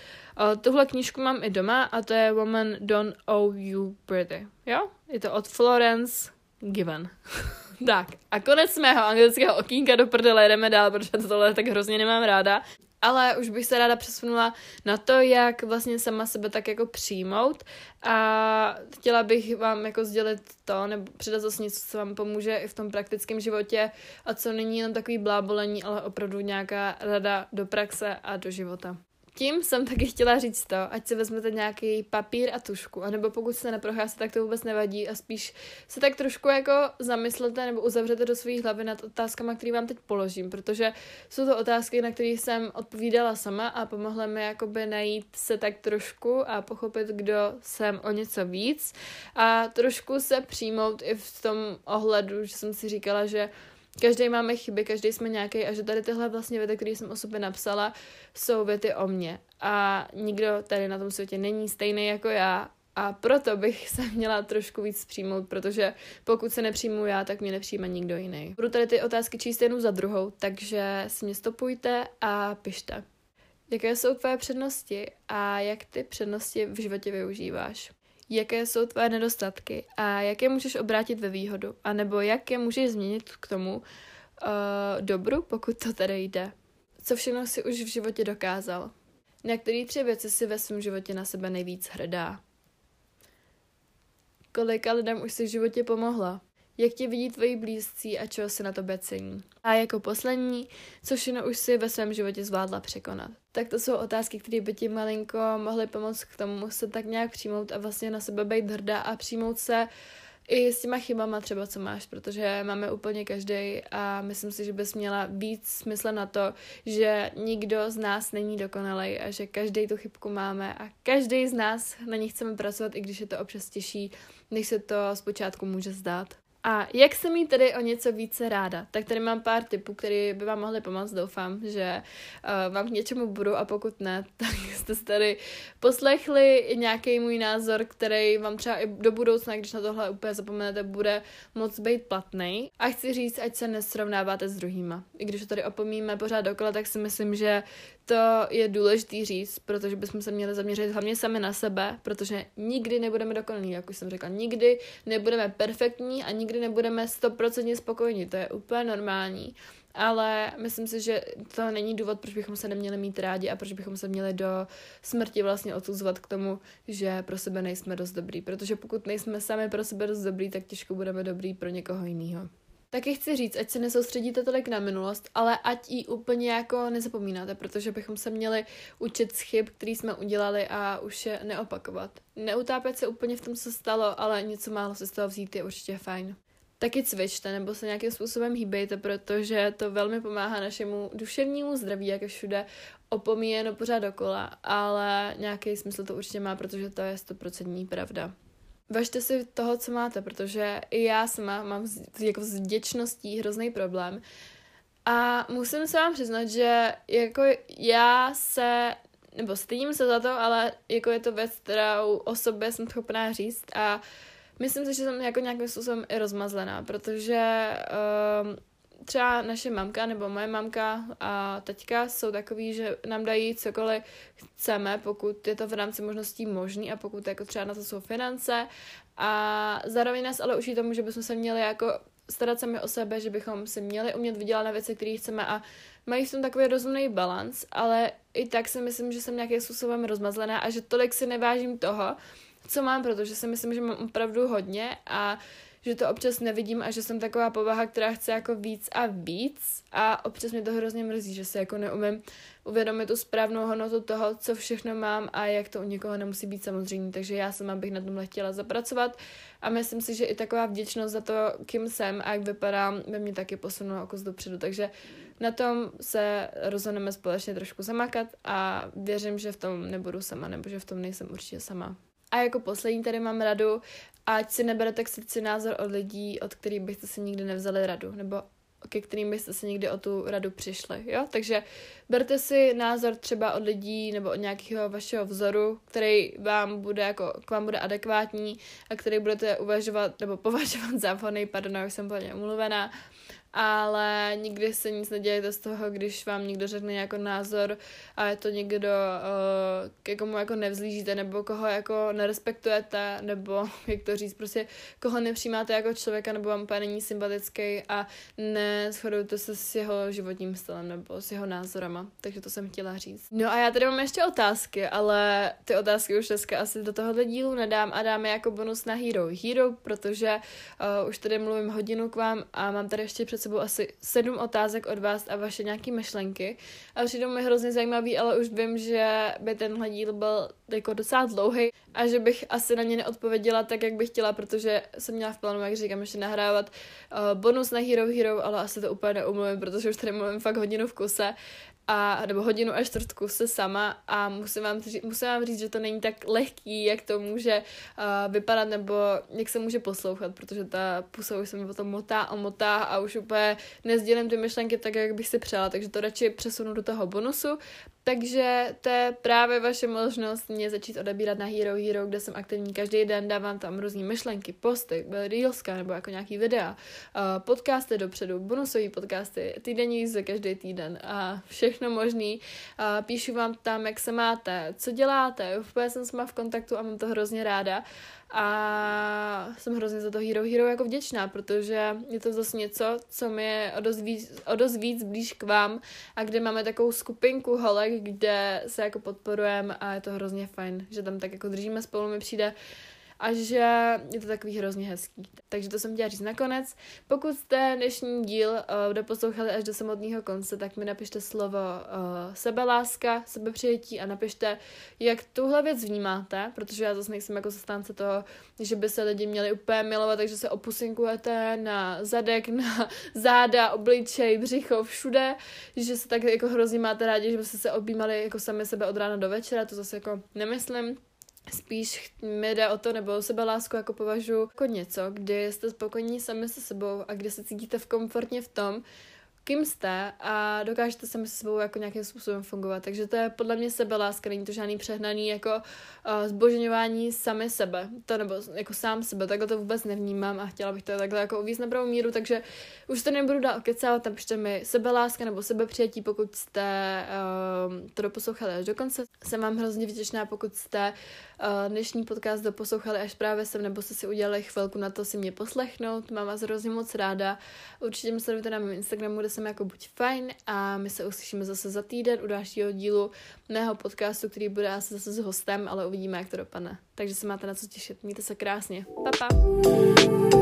tuhle knížku mám i doma a to je Woman Don't Owe You Pretty. Jo? Je to od Florence Given. tak, a konec mého anglického okýnka do prdele, jdeme dál, protože tohle tak hrozně nemám ráda ale už bych se ráda přesunula na to, jak vlastně sama sebe tak jako přijmout a chtěla bych vám jako sdělit to, nebo předat zase něco, co vám pomůže i v tom praktickém životě a co není jenom takový blábolení, ale opravdu nějaká rada do praxe a do života. Tím jsem taky chtěla říct to, ať si vezmete nějaký papír a tušku, anebo pokud se neprocházíte, tak to vůbec nevadí a spíš se tak trošku jako zamyslete nebo uzavřete do svých hlavy nad otázkama, které vám teď položím, protože jsou to otázky, na které jsem odpovídala sama a pomohla mi jakoby najít se tak trošku a pochopit, kdo jsem o něco víc a trošku se přijmout i v tom ohledu, že jsem si říkala, že Každý máme chyby, každý jsme nějaký a že tady tyhle vlastně věty, které jsem o sobě napsala, jsou věty o mně. A nikdo tady na tom světě není stejný jako já a proto bych se měla trošku víc přijmout, protože pokud se nepřijmu já, tak mě nepřijme nikdo jiný. Budu tady ty otázky číst jednu za druhou, takže si mě stopujte a pište. Jaké jsou tvoje přednosti a jak ty přednosti v životě využíváš? Jaké jsou tvoje nedostatky a jak je můžeš obrátit ve výhodu, anebo jak je můžeš změnit k tomu uh, dobru, pokud to tady jde. Co všechno si už v životě dokázal? Na který tři věci si ve svém životě na sebe nejvíc hrdá? Kolika lidem už si v životě pomohla? Jak tě vidí tvoji blízcí a čeho si na to cení? A jako poslední, co všechno už si ve svém životě zvládla překonat? Tak to jsou otázky, které by ti malinko mohly pomoct k tomu se tak nějak přijmout a vlastně na sebe být hrdá a přijmout se i s těma chybama třeba, co máš, protože máme úplně každý a myslím si, že bys měla víc smysl na to, že nikdo z nás není dokonalý a že každý tu chybku máme a každý z nás na ní chceme pracovat, i když je to občas těžší, než se to zpočátku může zdát. A jak se mít tedy o něco více ráda? Tak tady mám pár tipů, které by vám mohly pomoct. Doufám, že uh, vám k něčemu budu a pokud ne, tak jste tady poslechli nějaký můj názor, který vám třeba i do budoucna, když na tohle úplně zapomenete, bude moc být platný. A chci říct, ať se nesrovnáváte s druhýma. I když to tady opomíme pořád dokola, tak si myslím, že to je důležitý říct, protože bychom se měli zaměřit hlavně sami na sebe, protože nikdy nebudeme dokonalí, jak už jsem řekla, nikdy nebudeme perfektní a nikdy nebudeme stoprocentně spokojení, to je úplně normální. Ale myslím si, že to není důvod, proč bychom se neměli mít rádi a proč bychom se měli do smrti vlastně odsuzovat k tomu, že pro sebe nejsme dost dobrý. Protože pokud nejsme sami pro sebe dost dobrý, tak těžko budeme dobrý pro někoho jiného. Taky chci říct, ať se nesoustředíte tolik na minulost, ale ať ji úplně jako nezapomínáte, protože bychom se měli učit z chyb, které jsme udělali a už je neopakovat. Neutápět se úplně v tom, co stalo, ale něco málo se z toho vzít je určitě fajn. Taky cvičte nebo se nějakým způsobem hýbejte, protože to velmi pomáhá našemu duševnímu zdraví, jak je všude opomíjeno pořád dokola, ale nějaký smysl to určitě má, protože to je stoprocentní pravda. Važte si toho, co máte, protože i já sama mám z, jako s vděčností hrozný problém. A musím se vám přiznat, že jako já se, nebo stydím se za to, ale jako je to věc, kterou o sobě jsem schopná říct a myslím si, že jsem jako nějakým způsobem i rozmazlená, protože um, třeba naše mamka nebo moje mamka a teďka jsou takový, že nám dají cokoliv chceme, pokud je to v rámci možností možný a pokud jako třeba na to jsou finance. A zároveň nás ale učí tomu, že bychom se měli jako starat sami o sebe, že bychom si měli umět vydělat na věci, které chceme a mají v tom takový rozumný balans, ale i tak si myslím, že jsem nějakým způsobem rozmazlená a že tolik si nevážím toho, co mám, protože si myslím, že mám opravdu hodně a že to občas nevidím a že jsem taková povaha, která chce jako víc a víc a občas mě to hrozně mrzí, že se jako neumím uvědomit tu správnou hodnotu toho, co všechno mám a jak to u někoho nemusí být samozřejmě, takže já sama bych na tomhle chtěla zapracovat a myslím si, že i taková vděčnost za to, kým jsem a jak vypadám, by mě taky posunula jako dopředu, takže na tom se rozhodneme společně trošku zamakat a věřím, že v tom nebudu sama, nebo že v tom nejsem určitě sama. A jako poslední tady mám radu, ať si neberete k srdci názor od lidí, od kterých byste si nikdy nevzali radu, nebo ke kterým byste se někdy o tu radu přišli, jo? Takže berte si názor třeba od lidí nebo od nějakého vašeho vzoru, který vám bude jako, k vám bude adekvátní a který budete uvažovat nebo považovat za vhodný, pardon, už jsem plně umluvená, ale nikdy se nic nedějete z toho, když vám někdo řekne nějaký názor a je to někdo, uh, ke komu jako nevzlížíte, nebo koho jako nerespektujete, nebo jak to říct, prostě koho nepřijímáte jako člověka, nebo vám úplně není sympatický a neschodujete se s jeho životním stylem nebo s jeho názorama. Takže to jsem chtěla říct. No a já tady mám ještě otázky, ale ty otázky už dneska asi do tohohle dílu nedám a dáme jako bonus na Hero Hero, protože uh, už tady mluvím hodinu k vám a mám tady ještě před sebou asi sedm otázek od vás a vaše nějaké myšlenky. A přijdou mi hrozně zajímavý, ale už vím, že by tenhle díl byl jako docela dlouhý a že bych asi na ně neodpověděla tak, jak bych chtěla, protože jsem měla v plánu, jak říkám, ještě nahrávat uh, bonus na Hero Hero, ale asi to úplně neumluvím, protože už tady mluvím fakt hodinu v kuse a, nebo hodinu a čtvrtku se sama a musím vám, říct, musím vám říct, že to není tak lehký, jak to může uh, vypadat nebo jak se může poslouchat, protože ta pusa už se mi potom motá a motá a už úplně nezdělím ty myšlenky tak, jak bych si přála, takže to radši přesunu do toho bonusu. Takže to je právě vaše možnost mě začít odebírat na Hero Hero, kde jsem aktivní každý den, dávám tam různé myšlenky, posty, reelska nebo jako nějaký videa, podcasty dopředu, bonusové podcasty, týdenní jízdy každý týden a všechno možný. Píšu vám tam, jak se máte, co děláte, úplně jsem s v kontaktu a mám to hrozně ráda a jsem hrozně za to Hero Hero jako vděčná, protože je to zase něco, co mi je o dost víc, o dost víc blíž k vám a kde máme takovou skupinku holek, kde se jako podporujeme a je to hrozně fajn, že tam tak jako držíme spolu, mi přijde a že je to takový hrozně hezký. Takže to jsem chtěla říct nakonec. Pokud jste dnešní díl uh, doposlouchali až do samotného konce, tak mi napište slovo uh, sebeláska, sebepřijetí a napište, jak tuhle věc vnímáte, protože já zase nejsem jako zastánce toho, že by se lidi měli úplně milovat, takže se opusinkujete na zadek, na záda, obličej, břicho, všude, že se tak jako hrozně máte rádi, že byste se objímali jako sami sebe od rána do večera, to zase jako nemyslím spíš mi jde o to, nebo lásku jako považuji jako něco, kdy jste spokojení sami se sebou a kdy se cítíte v komfortně v tom, kým jste a dokážete sami se sebou jako nějakým způsobem fungovat. Takže to je podle mě sebeláska, není to žádný přehnaný jako uh, zbožňování sami sebe, to nebo jako sám sebe, takhle to vůbec nevnímám a chtěla bych to takhle jako uvíct na pravou míru, takže už to nebudu dál okecávat, napište mi sebeláska nebo sebepřijetí, pokud jste uh, to doposlouchali až do konce. Jsem vám hrozně vděčná, pokud jste uh, dnešní podcast doposlouchali až právě sem, nebo jste si udělali chvilku na to si mě poslechnout. Mám vás hrozně moc ráda. Určitě mě sledujte na mém Instagramu, kde jsem jako buď fajn a my se uslyšíme zase za týden u dalšího dílu mého podcastu, který bude asi zase s hostem, ale uvidíme, jak to dopadne. Takže se máte na co těšit. Mějte se krásně. Pa, pa.